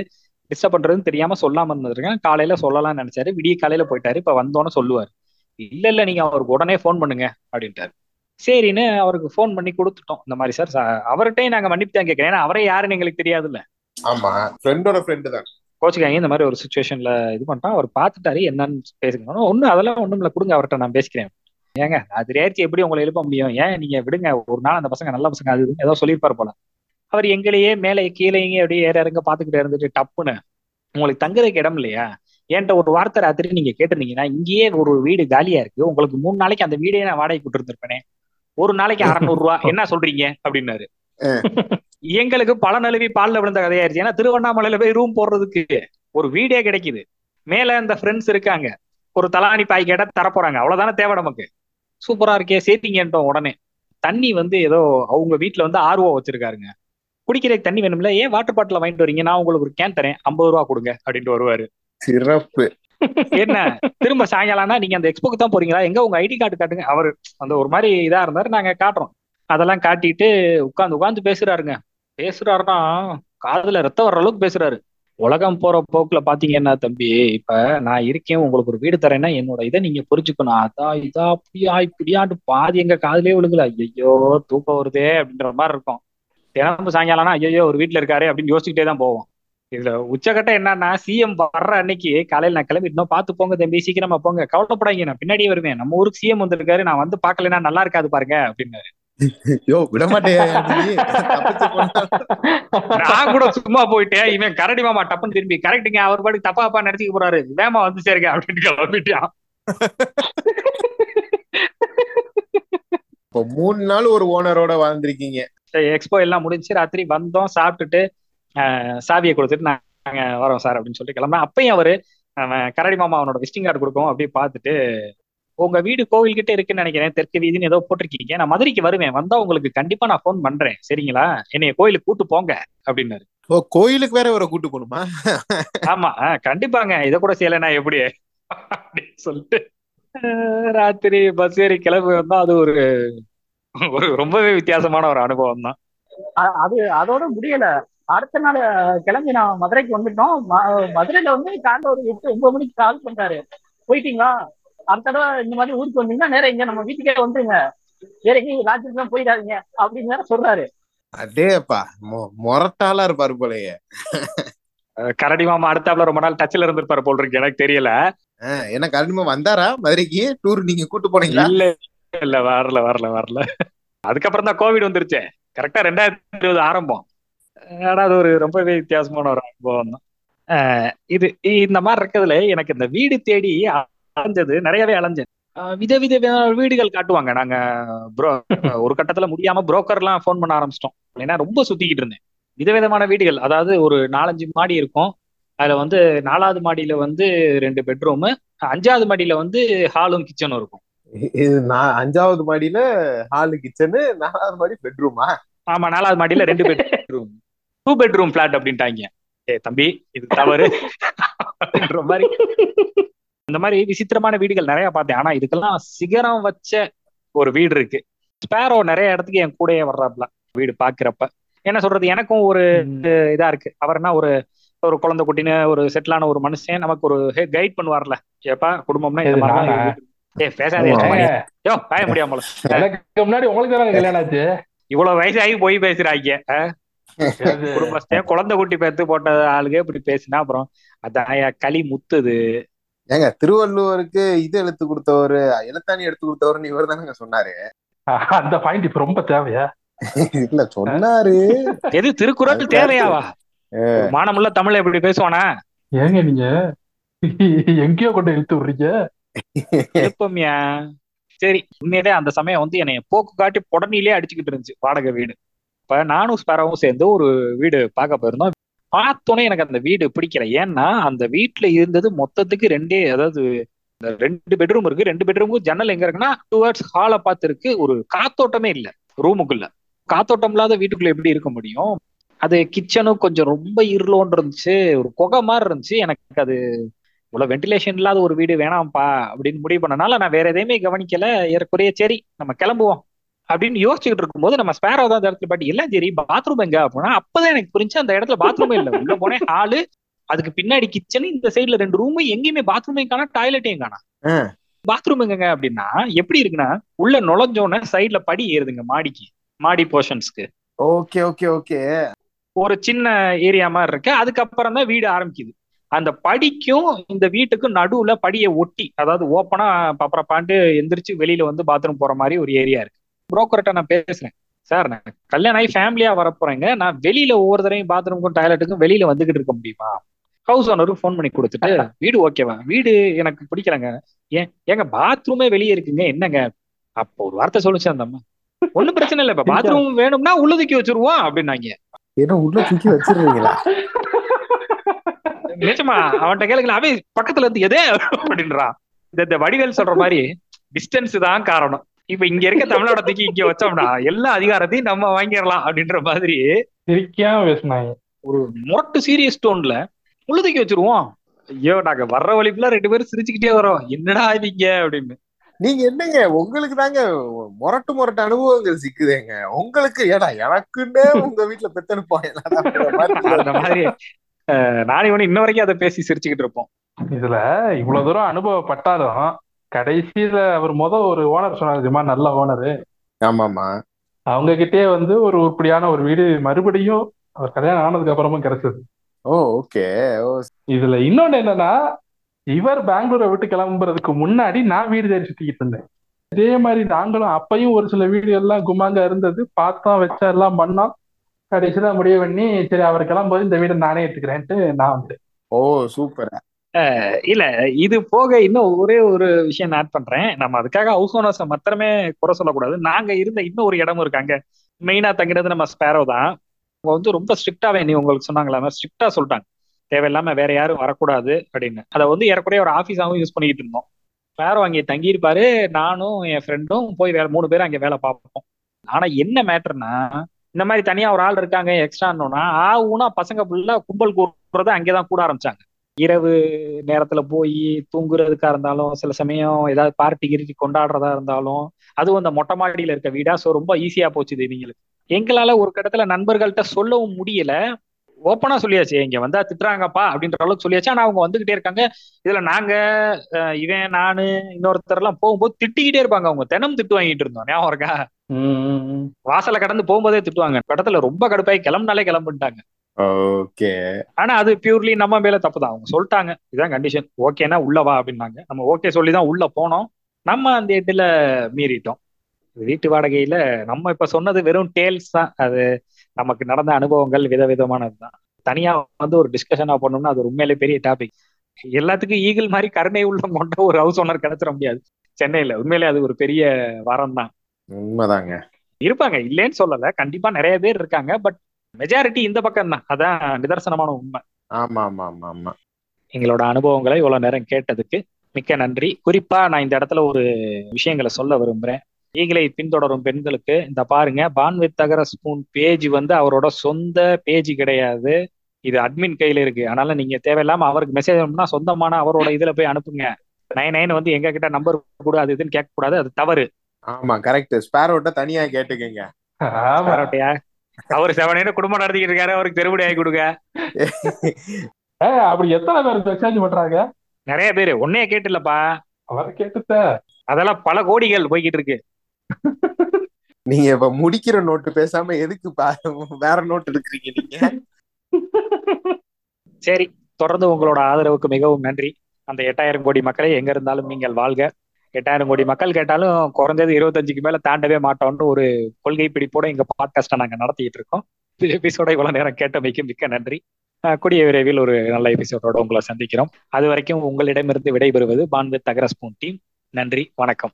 Speaker 1: டிஸ்டர்ப் பண்றதுன்னு தெரியாம சொல்லாம இருந்திருக்கேன் காலையில சொல்லலாம்னு நினைச்சாரு. விடிய காலையில போயிட்டாரு. இப்ப வந்தோன்னு சொல்லுவாரு. இல்ல இல்ல நீங்க அவருக்கு உடனே போன் பண்ணுங்க அப்படின்ட்டாரு. சரின்னு அவருக்கு ஃபோன் பண்ணி கொடுத்துட்டோம். இந்த மாதிரி சார் அவர்கிட்டயும் நாங்க மன்னிப்பு தான் கேட்கிறேன். ஏன்னா அவரே யாருன்னு எங்களுக்கு தெரியாதுல்ல.
Speaker 3: ஆமா. ஃப்ரெண்டோட ஃப்ரெண்டு தான்.
Speaker 1: கோச்சுக்காங்க இந்த மாதிரி ஒரு சுச்சுவேஷன்ல இது பண்ணிட்டோம். அவர் பார்த்துட்டாரு. என்னன்னு பேசுங்க ஒன்னும் அதெல்லாம் ஒண்ணும் இல்ல. கொடுங்க அவர்கிட்ட நான் பேசிக்கிறேன். ஏங்க அது ரேர்ச்சி எப்படி உங்களை எழுப்ப முடியும்? ஏன் நீங்க விடுங்க. ஒரு நாள் அந்த பசங்க நல்ல பசங்க. அது ஏதோ சொல்லியிருப்பாரு போல. அவர் எங்களையே மேலே கீழேங்க அப்படியே ஏற இறங்க பாத்துக்கிட்டே இருந்துட்டு டப்புன்னு உங்களுக்கு தங்குறதுக்கு இடம் இல்லையா? என்கிட்ட ஒரு வார்த்தை ராத்திரி நீங்க கேட்டிருந்தீங்கன்னா இங்கேயே ஒரு வீடு காலியா இருக்கு. உங்களுக்கு மூணு நாளைக்கு அந்த வீடே நான் வாடகை கூட்டு இருந்திருப்பேனே ஒரு நாளைக்கு அறநூறு ரூபா என்ன சொல்றீங்க? அப்படின்னாரு. எங்களுக்கு பல நழுவி பால்ல விழுந்த கதையாயிருச்சு. ஏன்னா திருவண்ணாமலையில போய் ரூம் போடுறதுக்கு ஒரு வீடே கிடைக்குது. மேல அந்த ஃப்ரெண்ட்ஸ் இருக்காங்க. ஒரு தலாணி பாய் கேட்டா தரப்போறாங்க. அவ்வளவுதானே தேவை நமக்கு. சூப்பரா இருக்கே சேர்த்தீங்கன்ட்டோம் உடனே. தண்ணி வந்து ஏதோ அவங்க வீட்டுல வந்து ஆர்வம் வச்சிருக்காருங்க. குடிக்கிறதுக்கு தண்ணி வேணும்ல? ஏன் வாட்டர் பாட்டில் வாங்கிட்டு வரீங்க? நான் உங்களுக்கு ஒரு கேன் தரேன். ஐம்பது ரூபா கொடுங்க. அப்படின்ட்டு வருவாரு.
Speaker 3: சிறப்பு.
Speaker 1: என்ன? திரும்ப சாயங்காலம்னா நீங்க அந்த எக்ஸ்போக்கு தான் போறீங்களா? எங்க உங்க ஐடி கார்டு காட்டுங்க. அவர் அந்த ஒரு மாதிரி இதா இருந்தாரு நாங்க காட்டுறோம். அதெல்லாம் காட்டிட்டு உட்காந்து உட்காந்து பேசுறாருங்க. பேசுறாருன்னா காதுல ரத்தம் வர்ற அளவுக்கு பேசுறாரு. உலகம் போற போக்குல பாத்தீங்கன்னா தம்பி இப்ப நான் இருக்கேன் உங்களுக்கு ஒரு வீடு தரேன்னா என்னோட இதை நீங்க புரிஞ்சுக்கணும். அதான் இதா அப்படியா இப்படியாட்டு பாதி எங்க காதுலயே விழுகல. ஐயோ தூக்கம் வருதே அப்படின்ற மாதிரி இருக்கும். தினமும் சாயங்காலம்னா ஐயோ ஒரு வீட்டுல இருக்காரு அப்படின்னு யோசிச்சுக்கிட்டே தான் போவோம். இதுல உச்சகட்டம் என்னன்னா சிஎம் வர்ற அன்னைக்கு காலையில நான் கிளம்பிட்டோம் பார்த்து போங்க தம்பி சீக்கிரமா போங்க. கவலைப்படாதீங்க நான் பின்னாடியே வருவேன். நம்ம ஊருக்கு சிஎம் வந்திருக்காரு. நான் வந்து பாக்கலைன்னா நல்லா இருக்காது பாருங்க அப்படின்னாரு.
Speaker 3: யோ
Speaker 1: நான் கூட சும்மா போயிட்டேன். இவன் கரடி மாமா டப்புன்னு திரும்பி கரெக்டுங்க அவர் பாட்டுக்கு தப்பா அப்பா நினைச்சுக்க போறாரு. வேமா வந்து சேருங்க அப்படின்னு கிளம்பிட்டான்.
Speaker 3: இப்போ மூணு நாள் ஒரு ஓனரோட வாழ்ந்திருக்கீங்க.
Speaker 1: எக்ஸ்போ எல்லாம் முடிஞ்சு ராத்திரி வந்தோம் சாப்பிட்டுட்டு சாவியை கொடுத்துட்டு நாங்க வரோம் சார் அப்படின்னு சொல்லிட்டு கிளம்புனா அப்பயும் அவரு கரடி மாமா அவனோட விசிட்டிங் கார்டு கொடுக்கும் அப்படியே பார்த்துட்டு உங்க வீடு கோவில் கிட்ட இருக்குன்னு நினைக்கிறேன் தெற்கு வீதின்னு ஏதோ போட்டிருக்கீங்க. நான் மதுரைக்கு வருவேன். வந்தா உங்களுக்கு கண்டிப்பா நான் ஃபோன் பண்றேன். சரிங்களா? என்னைய கோயிலுக்கு கூட்டு போங்க. அப்படின்னாரு.
Speaker 3: ஓ கோயிலுக்கு வேற ஒரு கூட்டு போகணுமா?
Speaker 1: ஆமா. கண்டிப்பாங்க. இத கூட செய்யலைன்னா எப்படி? அப்படின்னு சொல்லிட்டு ராத்திரி பஸ் ஏறி கிளம்பி வந்தா அது ஒரு ஒரு ரொம்பவே வித்தியாசமான ஒரு அனுபவம் தான்
Speaker 4: அது அதோட முடியல. அடுத்த நாள் கிளம்பி நான் மதுரைக்கு வந்துட்டோம். ம- மதுரையில வந்து காலைல ஒரு எட்டு ஒன்பது மணிக்கு கால் பண்றாரு. போயிட்டீங்களா? அடுத்த தடவை இந்த மாதிரி ஊருக்கு வந்தீங்கன்னா நேரம் இங்க நம்ம வீட்டுக்கே வந்துருங்க. வேற எங்கேயும் ராஜ்யத்துலாம் போயிடாதீங்க அப்படின்னு வேற சொல்றாரு.
Speaker 3: அடேப்பா மொ- மொரட்டாளா இருப்பாரு போலயே.
Speaker 1: கரடி மாமா அடுத்தாப்புல ரொம்ப நாள் டச்ல இருந்திருப்பாரு போல் இருக்கு எனக்கு தெரியல.
Speaker 3: ஆஹ், என்ன கண்டிப்பா வந்தாரா மதுரைக்கு? டூர் நீங்க கூட்டு போனீங்களா?
Speaker 1: இல்ல இல்ல வரல வரல வரல. அதுக்கப்புறம் தான் கோவிட் வந்துருச்சே. கரெக்டா ரெண்டாயிரத்தி இருபது ஆரம்பம். ஆனா அது ஒரு ரொம்பவே வித்தியாசமான ஒரு அனுபவம் தான். இது இந்த மாதிரி இருக்கிறதுல எனக்கு இந்த வீடு தேடி அலைஞ்சது நிறையவே அலைஞ்சேன். அஹ் விதவித வீடுகள் காட்டுவாங்க. நாங்க ப்ரோ ஒரு கட்டத்துல முடியாம புரோக்கர்லாம் ஃபோன் பண்ண ஆரம்பிச்சிட்டோம். ஏன்னா ரொம்ப சுத்திக்கிட்டு இருந்தேன். விதவிதமான வீடுகள் அதாவது ஒரு நாலஞ்சு மாடி இருக்கும். அதுல வந்து நாலாவது மாடியில வந்து ரெண்டு பெட்ரூமு அஞ்சாவது மாடியில வந்து ஹாலும் கிச்சனும் இருக்கும்.
Speaker 3: இது நான் அஞ்சாவது மாடியில ஹாலு கிச்சனு நாலாவது மாடி பெட்ரூமா
Speaker 1: ஆமா நாலாவது மாடியில ரெண்டு பெட்ரூம் டூ பெட்ரூம் பிளாட் அப்படின்ட்டாங்க. ஏ தம்பி இது தவறு. அப்படின்ற மாதிரி. இந்த மாதிரி விசித்திரமான வீடுகள் நிறைய பார்த்தேன். ஆனா இதுக்கெல்லாம் சிகரம் வச்ச ஒரு வீடு இருக்கு. ஸ்பேரோ நிறைய இடத்துக்கு என் கூடயே வர்றாப்ல வீடு பாக்குறப்ப. என்ன சொல்றது? எனக்கும் ஒரு இதா இருக்கு. அவர்னா ஒரு ஒரு குழந்தை குட்டின்னு ஒரு செட்டிலான ஒரு மனுஷன் நமக்கு ஒரு கைட் பண்ணுவார்ல. ஏப்பா குடும்பம்னா இருக்கு. ஏய் பேசாதே. யோ முடியாமல
Speaker 2: முன்னாடி உங்களுக்கு
Speaker 1: இவ்வளவு வயசாகி போய் பேசுறாங்க. குடும்பஸ்தன் குழந்தை குட்டி பெத்து போட்ட ஆளுங்க இப்படி பேசினா அப்புறம் அதான் களி முத்துது.
Speaker 3: ஏங்க திருவள்ளுவருக்கு இது எழுத்து கொடுத்தவரு எழுத்தாணி எடுத்து கொடுத்தவருன்னு இவர் தானங்க சொன்னாரு.
Speaker 2: அந்த பாயிண்ட் இப்ப ரொம்ப தேவையா?
Speaker 3: இல்ல சொன்னாரு.
Speaker 1: எது திருக்குறள் தேவையாவா? மானமுள்ள தமிழ் எப்படி பேசுவானா?
Speaker 2: ஏங்க நீங்க? எங்கேயோ கொண்டு இழுத்து விடுறீங்க.
Speaker 1: எழுப்பமியா. சரி உண்மையிலே அந்த சமயம் வந்து என்னைய போக்கு காட்டி புடனிலே அடிச்சுக்கிட்டு இருந்துச்சு வாடகை வீடு. இப்ப நானும் ஸ்பேராவும் சேர்ந்து ஒரு வீடு பார்க்க போயிருந்தோம். பார்த்தோன்னே எனக்கு அந்த வீடு பிடிக்கல. ஏன்னா அந்த வீட்டுல இருந்தது மொத்தத்துக்கு ரெண்டே அதாவது இந்த ரெண்டு பெட்ரூம் இருக்கு. ரெண்டு பெட்ரூமுக்கு ஜன்னல் எங்க இருக்குன்னா டூவர்ட்ஸ் ஹாலை பார்த்து இருக்கு ஒரு காத்தோட்டமே இல்லை ரூமுக்குள்ள காத்தோட்டம் இல்லாத வீட்டுக்குள்ள எப்படி இருக்க முடியும்? அது கிச்சனும் கொஞ்சம் ரொம்ப இருளோன்னு இருந்துச்சு. ஒரு குகை மாதிரி இருந்துச்சு. எனக்கு அது இவ்வளவு வென்டிலேஷன் இல்லாத ஒரு வீடு வேணாம்ப்பா அப்படின்னு முடிவு பண்ணனால நான் வேற எதையுமே கவனிக்கல. ஏறக்குறைய சரி நம்ம கிளம்புவோம். அப்படின்னு யோசிச்சுக்கிட்டு இருக்கும்போது நம்ம ஸ்பேரோ தான் அந்த இடத்துல பாட்டி எல்லாம் சரி பாத்ரூம் எங்க அப்படின்னா அப்பதான் எனக்கு புரிஞ்சு அந்த இடத்துல பாத்ரூமே இல்லை. உள்ள போனேன் ஹாலு அதுக்கு பின்னாடி கிச்சன் இந்த சைடுல ரெண்டு ரூம் எங்கேயுமே பாத்ரூமையும் காணா டாய்லெட்டையும் காணா. பாத்ரூம் எங்கங்க அப்படின்னா எப்படி இருக்குன்னா உள்ள நுழைஞ்சோன்னே சைடுல படி ஏறுதுங்க மாடிக்கு மாடி போர்ஷன்ஸ்க்கு
Speaker 3: ஓகே ஓகே ஓகே.
Speaker 1: ஒரு சின்ன ஏரியா மாதிரி இருக்கு. அதுக்கப்புறம் தான் வீடு ஆரம்பிக்குது. அந்த படிக்கும் இந்த வீட்டுக்கும் நடுவுல படியை ஒட்டி அதாவது ஓப்பனா பப்பரப்பாண்டு எந்திரிச்சு வெளியில வந்து பாத்ரூம் போற மாதிரி ஒரு ஏரியா இருக்கு. புரோக்கர்கிட்ட நான் பேசுறேன். சார் நான் கல்யாணம் ஆகி ஃபேமிலியா வரப்போறேங்க. நான் வெளியில ஒவ்வொரு தடவையும் பாத்ரூமுக்கும் டாய்லெட்டுக்கும் வெளியில வந்துகிட்டு இருக்க முடியுமா? ஹவுஸ் ஓனருக்கு ஃபோன் பண்ணி கொடுத்துட்டு வீடு ஓகேவா வீடு எனக்கு பிடிக்கலங்க. ஏன்? ஏங்க பாத்ரூமே வெளியே இருக்குங்க. என்னங்க? அப்போ ஒரு வார்த்தை சொல்லுச்சு அந்த அம்மா. ஒண்ணும் பிரச்சனை இல்லை. இப்ப பாத்ரூம் வேணும்னா உள்ளதுக்கி வச்சிருவோம் அப்படின்னாங்க.
Speaker 3: ஏன்னா உள்ள தூக்கி வச்சிருவீங்களா?
Speaker 1: நிஜமா அவன்கிட்ட கேளுங்களா அவன் பக்கத்துல இருந்து எதே அப்படின்றான் இந்த இந்த வடிவேல் சொல்ற மாதிரி டிஸ்டன்ஸ் தான் காரணம். இப்ப இங்க இருக்க தமிழ்நாட தூக்கி இங்க வச்சோம்னா எல்லா அதிகாரத்தையும் நம்ம வாங்கிடலாம் அப்படின்ற மாதிரி ஒரு முரட்டு சீரியஸ் டோன்ல உள்ளதுக்கி வச்சிருவோம். ஐயோ நாங்க வர்ற வழிப்புல ரெண்டு பேரும் சிரிச்சுக்கிட்டே வரோம். என்னடா இவங்க அப்படின்னு.
Speaker 3: நீங்க என்னங்க? உங்களுக்கு தாங்க முரட்டு முரட்டு அனுபவங்கள் சிக்குதேங்க. உங்களுக்கு ஏடா எனக்குன்னே உங்க வீட்டுல பெத்தனுப்போம்
Speaker 1: அந்த மாதிரி நானே ஒண்ணு இன்ன வரைக்கும் அதை பேசி சிரிச்சுக்கிட்டு இருப்போம்.
Speaker 2: இதுல இவ்வளவு தூரம் அனுபவப்பட்டாலும் கடைசியில அவர் முத ஒரு ஓனர் சொன்னார் தெரியுமா? நல்ல ஓனர்
Speaker 3: ஆமாமா
Speaker 2: அவங்க கிட்டே வந்து ஒரு உருப்படியான ஒரு வீடு மறுபடியும் அவர் கல்யாணம் ஆனதுக்கு அப்புறமும் கிடைச்சது.
Speaker 3: Oh okay.
Speaker 2: இதுல இன்னொன்னு என்னன்னா இவர் பெங்களூரை விட்டு கிளம்புறதுக்கு முன்னாடி நான் வீடு தேடி சுத்திக்கிட்டு இருந்தேன். இதே மாதிரி நாங்களும் அப்பயும் ஒரு சில வீடு எல்லாம் குமாங்க இருந்தது. பார்த்தோம் வச்சா எல்லாம் பண்ணோம். கடைசியில முடிவு பண்ணி சரி அவர் கிளம்பும்போது இந்த வீடை நானே எடுத்துக்கிறேன்ட்டு நான் வந்துட்டேன்.
Speaker 3: Oh super.
Speaker 1: இல்ல இது போக இன்னும் ஒரே ஒரு விஷயம் ஆட் பண்றேன். நம்ம அதுக்காக ஹவுஸ் ஓனர்ஸை மாத்திரமே குறை சொல்லக்கூடாது. நாங்க இருந்த இன்னும் ஒரு இடமும் இருக்காங்க மெயினா தங்கினது நம்ம ஸ்பேரோ தான். அவங்க வந்து ரொம்ப ஸ்ட்ரிக்டாவே நீ உங்களுக்கு சொன்னாங்களா ஸ்ட்ரிக்டா சொல்லிட்டாங்க. தேவையில்லாம வேற யாரும் வரக்கூடாது அப்படின்னு. அதை வந்து ஏறக்குறைய ஒரு ஆஃபீஸாகவும் யூஸ் பண்ணிக்கிட்டு இருந்தோம். ஸ்பேரோ அங்கே தங்கியிருப்பாரு நானும் என் ஃப்ரெண்டும் போய் வேலை மூணு பேரும் அங்கே வேலை பார்ப்போம். ஆனா என்ன மேட்டர்னா இந்த மாதிரி தனியா ஒரு ஆள் இருக்காங்க எக்ஸ்ட்ரா ஆ ஊனா பசங்க ஃபுல்லா கும்பல் கூடுறத அங்கேதான் கூட ஆரம்பிச்சாங்க. இரவு நேரத்துல போய் தூங்குறதுக்கா இருந்தாலும் சில சமயம் ஏதாவது பார்ட்டி கிரிட்டி கொண்டாடுறதா இருந்தாலும் அதுவும் அந்த மொட்டை மாடியில இருக்க வீடா ஸோ ரொம்ப ஈஸியா போச்சு இவங்களுக்கு. எங்களால ஒரு கட்டத்துல நண்பர்கள்ட்ட சொல்லவும் முடியல. ஓப்பனா சொல்லியாச்சு இங்க வந்தா திட்டுறாங்கப்பா அப்படின்ற அளவுக்கு சொல்லியாச்சு. ஆனா அவங்க வந்துகிட்டே இருக்காங்க. இதுல நாங்க இவன் நானு இன்னொருத்தர் எல்லாம் போகும்போது திட்டிக்கிட்டே இருப்பாங்க அவங்க. தினம் திட்டு வாங்கிட்டு இருந்தோம். ஞாபகம் இருக்கா? வாசலை கடந்து போகும்போதே திட்டுவாங்க. இடத்துல ரொம்ப கடுப்பாய் கிளம்புனாலே கிளம்பிட்டாங்க
Speaker 3: ஓகே
Speaker 1: ஆனா அது பியூர்லி நம்ம மேல தப்பு தான் அவங்க சொல்லிட்டாங்க. இதான் கண்டிஷன் ஓகேனா உள்ள வா அப்படின்னாங்க. நம்ம ஓகே சொல்லி தான் உள்ள போனோம். நம்ம அந்த இடத்துல மீறிட்டோம். வீட்டு வாடகையில நம்ம இப்ப சொன்னது வெறும் டேல்ஸ் தான். அது நமக்கு நடந்த அனுபவங்கள் விதவிதமானது தான் தனியா வந்து ஒரு டிஸ்கஷனா பண்ணோம்னா அது உண்மையிலே பெரிய டாபிக் எல்லாத்துக்கும் ஈகிள் மாதிரி கருணை உள்ளம் கொண்ட ஒரு ஹவுஸ் ஓனர் கிடைச்சிட முடியாது. சென்னையில. உண்மையிலே அது ஒரு பெரிய வரம் தான்
Speaker 3: உண்மைதாங்க.
Speaker 1: இருப்பாங்க. இல்லைன்னு சொல்லல. கண்டிப்பா நிறைய பேர் இருக்காங்க. பட் மெஜாரிட்டி இந்த பக்கம் தான். அதான் நிதர்சனமான உண்மை.
Speaker 3: ஆமா ஆமா ஆமா ஆமா
Speaker 1: எங்களோட அனுபவங்களை இவ்வளவு நேரம் கேட்டதுக்கு மிக்க நன்றி. குறிப்பா நான் இந்த இடத்துல ஒரு விஷயங்களை சொல்ல விரும்புறேன். ஈகளை பின்தொடரும் பெண்களுக்கு இந்த பாருங்க பான்வித் தகர ஸ்பூன் பேஜ் வந்து அவரோட சொந்த பேஜ் கிடையாது. இது அட்மின் கையில இருக்கு. அதனால நீங்க தேவையில்லாம அவருக்கு மெசேஜ் சொந்தமான அவரோட இதுல போய் அனுப்புங்க. நைன் நைன் வந்து எங்க கிட்ட நம்பர் கூட அது இதுன்னு கேட்க கூடாது அது தவறு.
Speaker 3: ஆமா கரெக்ட் ஸ்பேரோட்ட தனியா கேட்டுக்கங்க.
Speaker 1: அவர் செவனேன்னு குடும்பம் நடத்திக்கிட்டு இருக்காரு அவருக்கு தெருபடி ஆகி கொடுங்க.
Speaker 2: அப்படி எத்தனை பேர் மெசேஜ் பண்றாங்க?
Speaker 1: நிறைய பேரு. ஒன்னே கேட்டு இல்லப்பா
Speaker 2: அவர் கேட்டுட்ட.
Speaker 1: அதெல்லாம் பல கோடிகள் போய்கிட்டு இருக்கு.
Speaker 3: நீங்க இப்ப முடிக்கிற நோட்டு பேசாம எதுக்கு வேற நோட் எடுக்கிறீங்க நீங்க?
Speaker 1: சரி தொடர்ந்து உங்களோட ஆதரவுக்கு மிகவும் நன்றி. அந்த எட்டாயிரம் கோடி மக்களை எங்க இருந்தாலும் நீங்கள் வாழ்க. எட்டாயிரம் கோடி மக்கள் கேட்டாலும் குறைஞ்சது இருபத்தஞ்சுக்கு மேல தாண்டவே மாட்டோம்னு ஒரு கொள்கை பிடிப்போட எங்க பாட்காஸ்டை நாங்க நடத்திட்டு இருக்கோம். எபிசோட இவ்வளவு நேரம் கேட்டமைக்கு மிக்க நன்றி. அஹ் கூடிய விரைவில் ஒரு நல்ல எபிசோடோட உங்களை சந்திக்கிறோம். அது வரைக்கும் உங்களிடமிருந்து விடைபெறுவது பான்வித் தகரஸ்பூன் டீம். நன்றி வணக்கம்.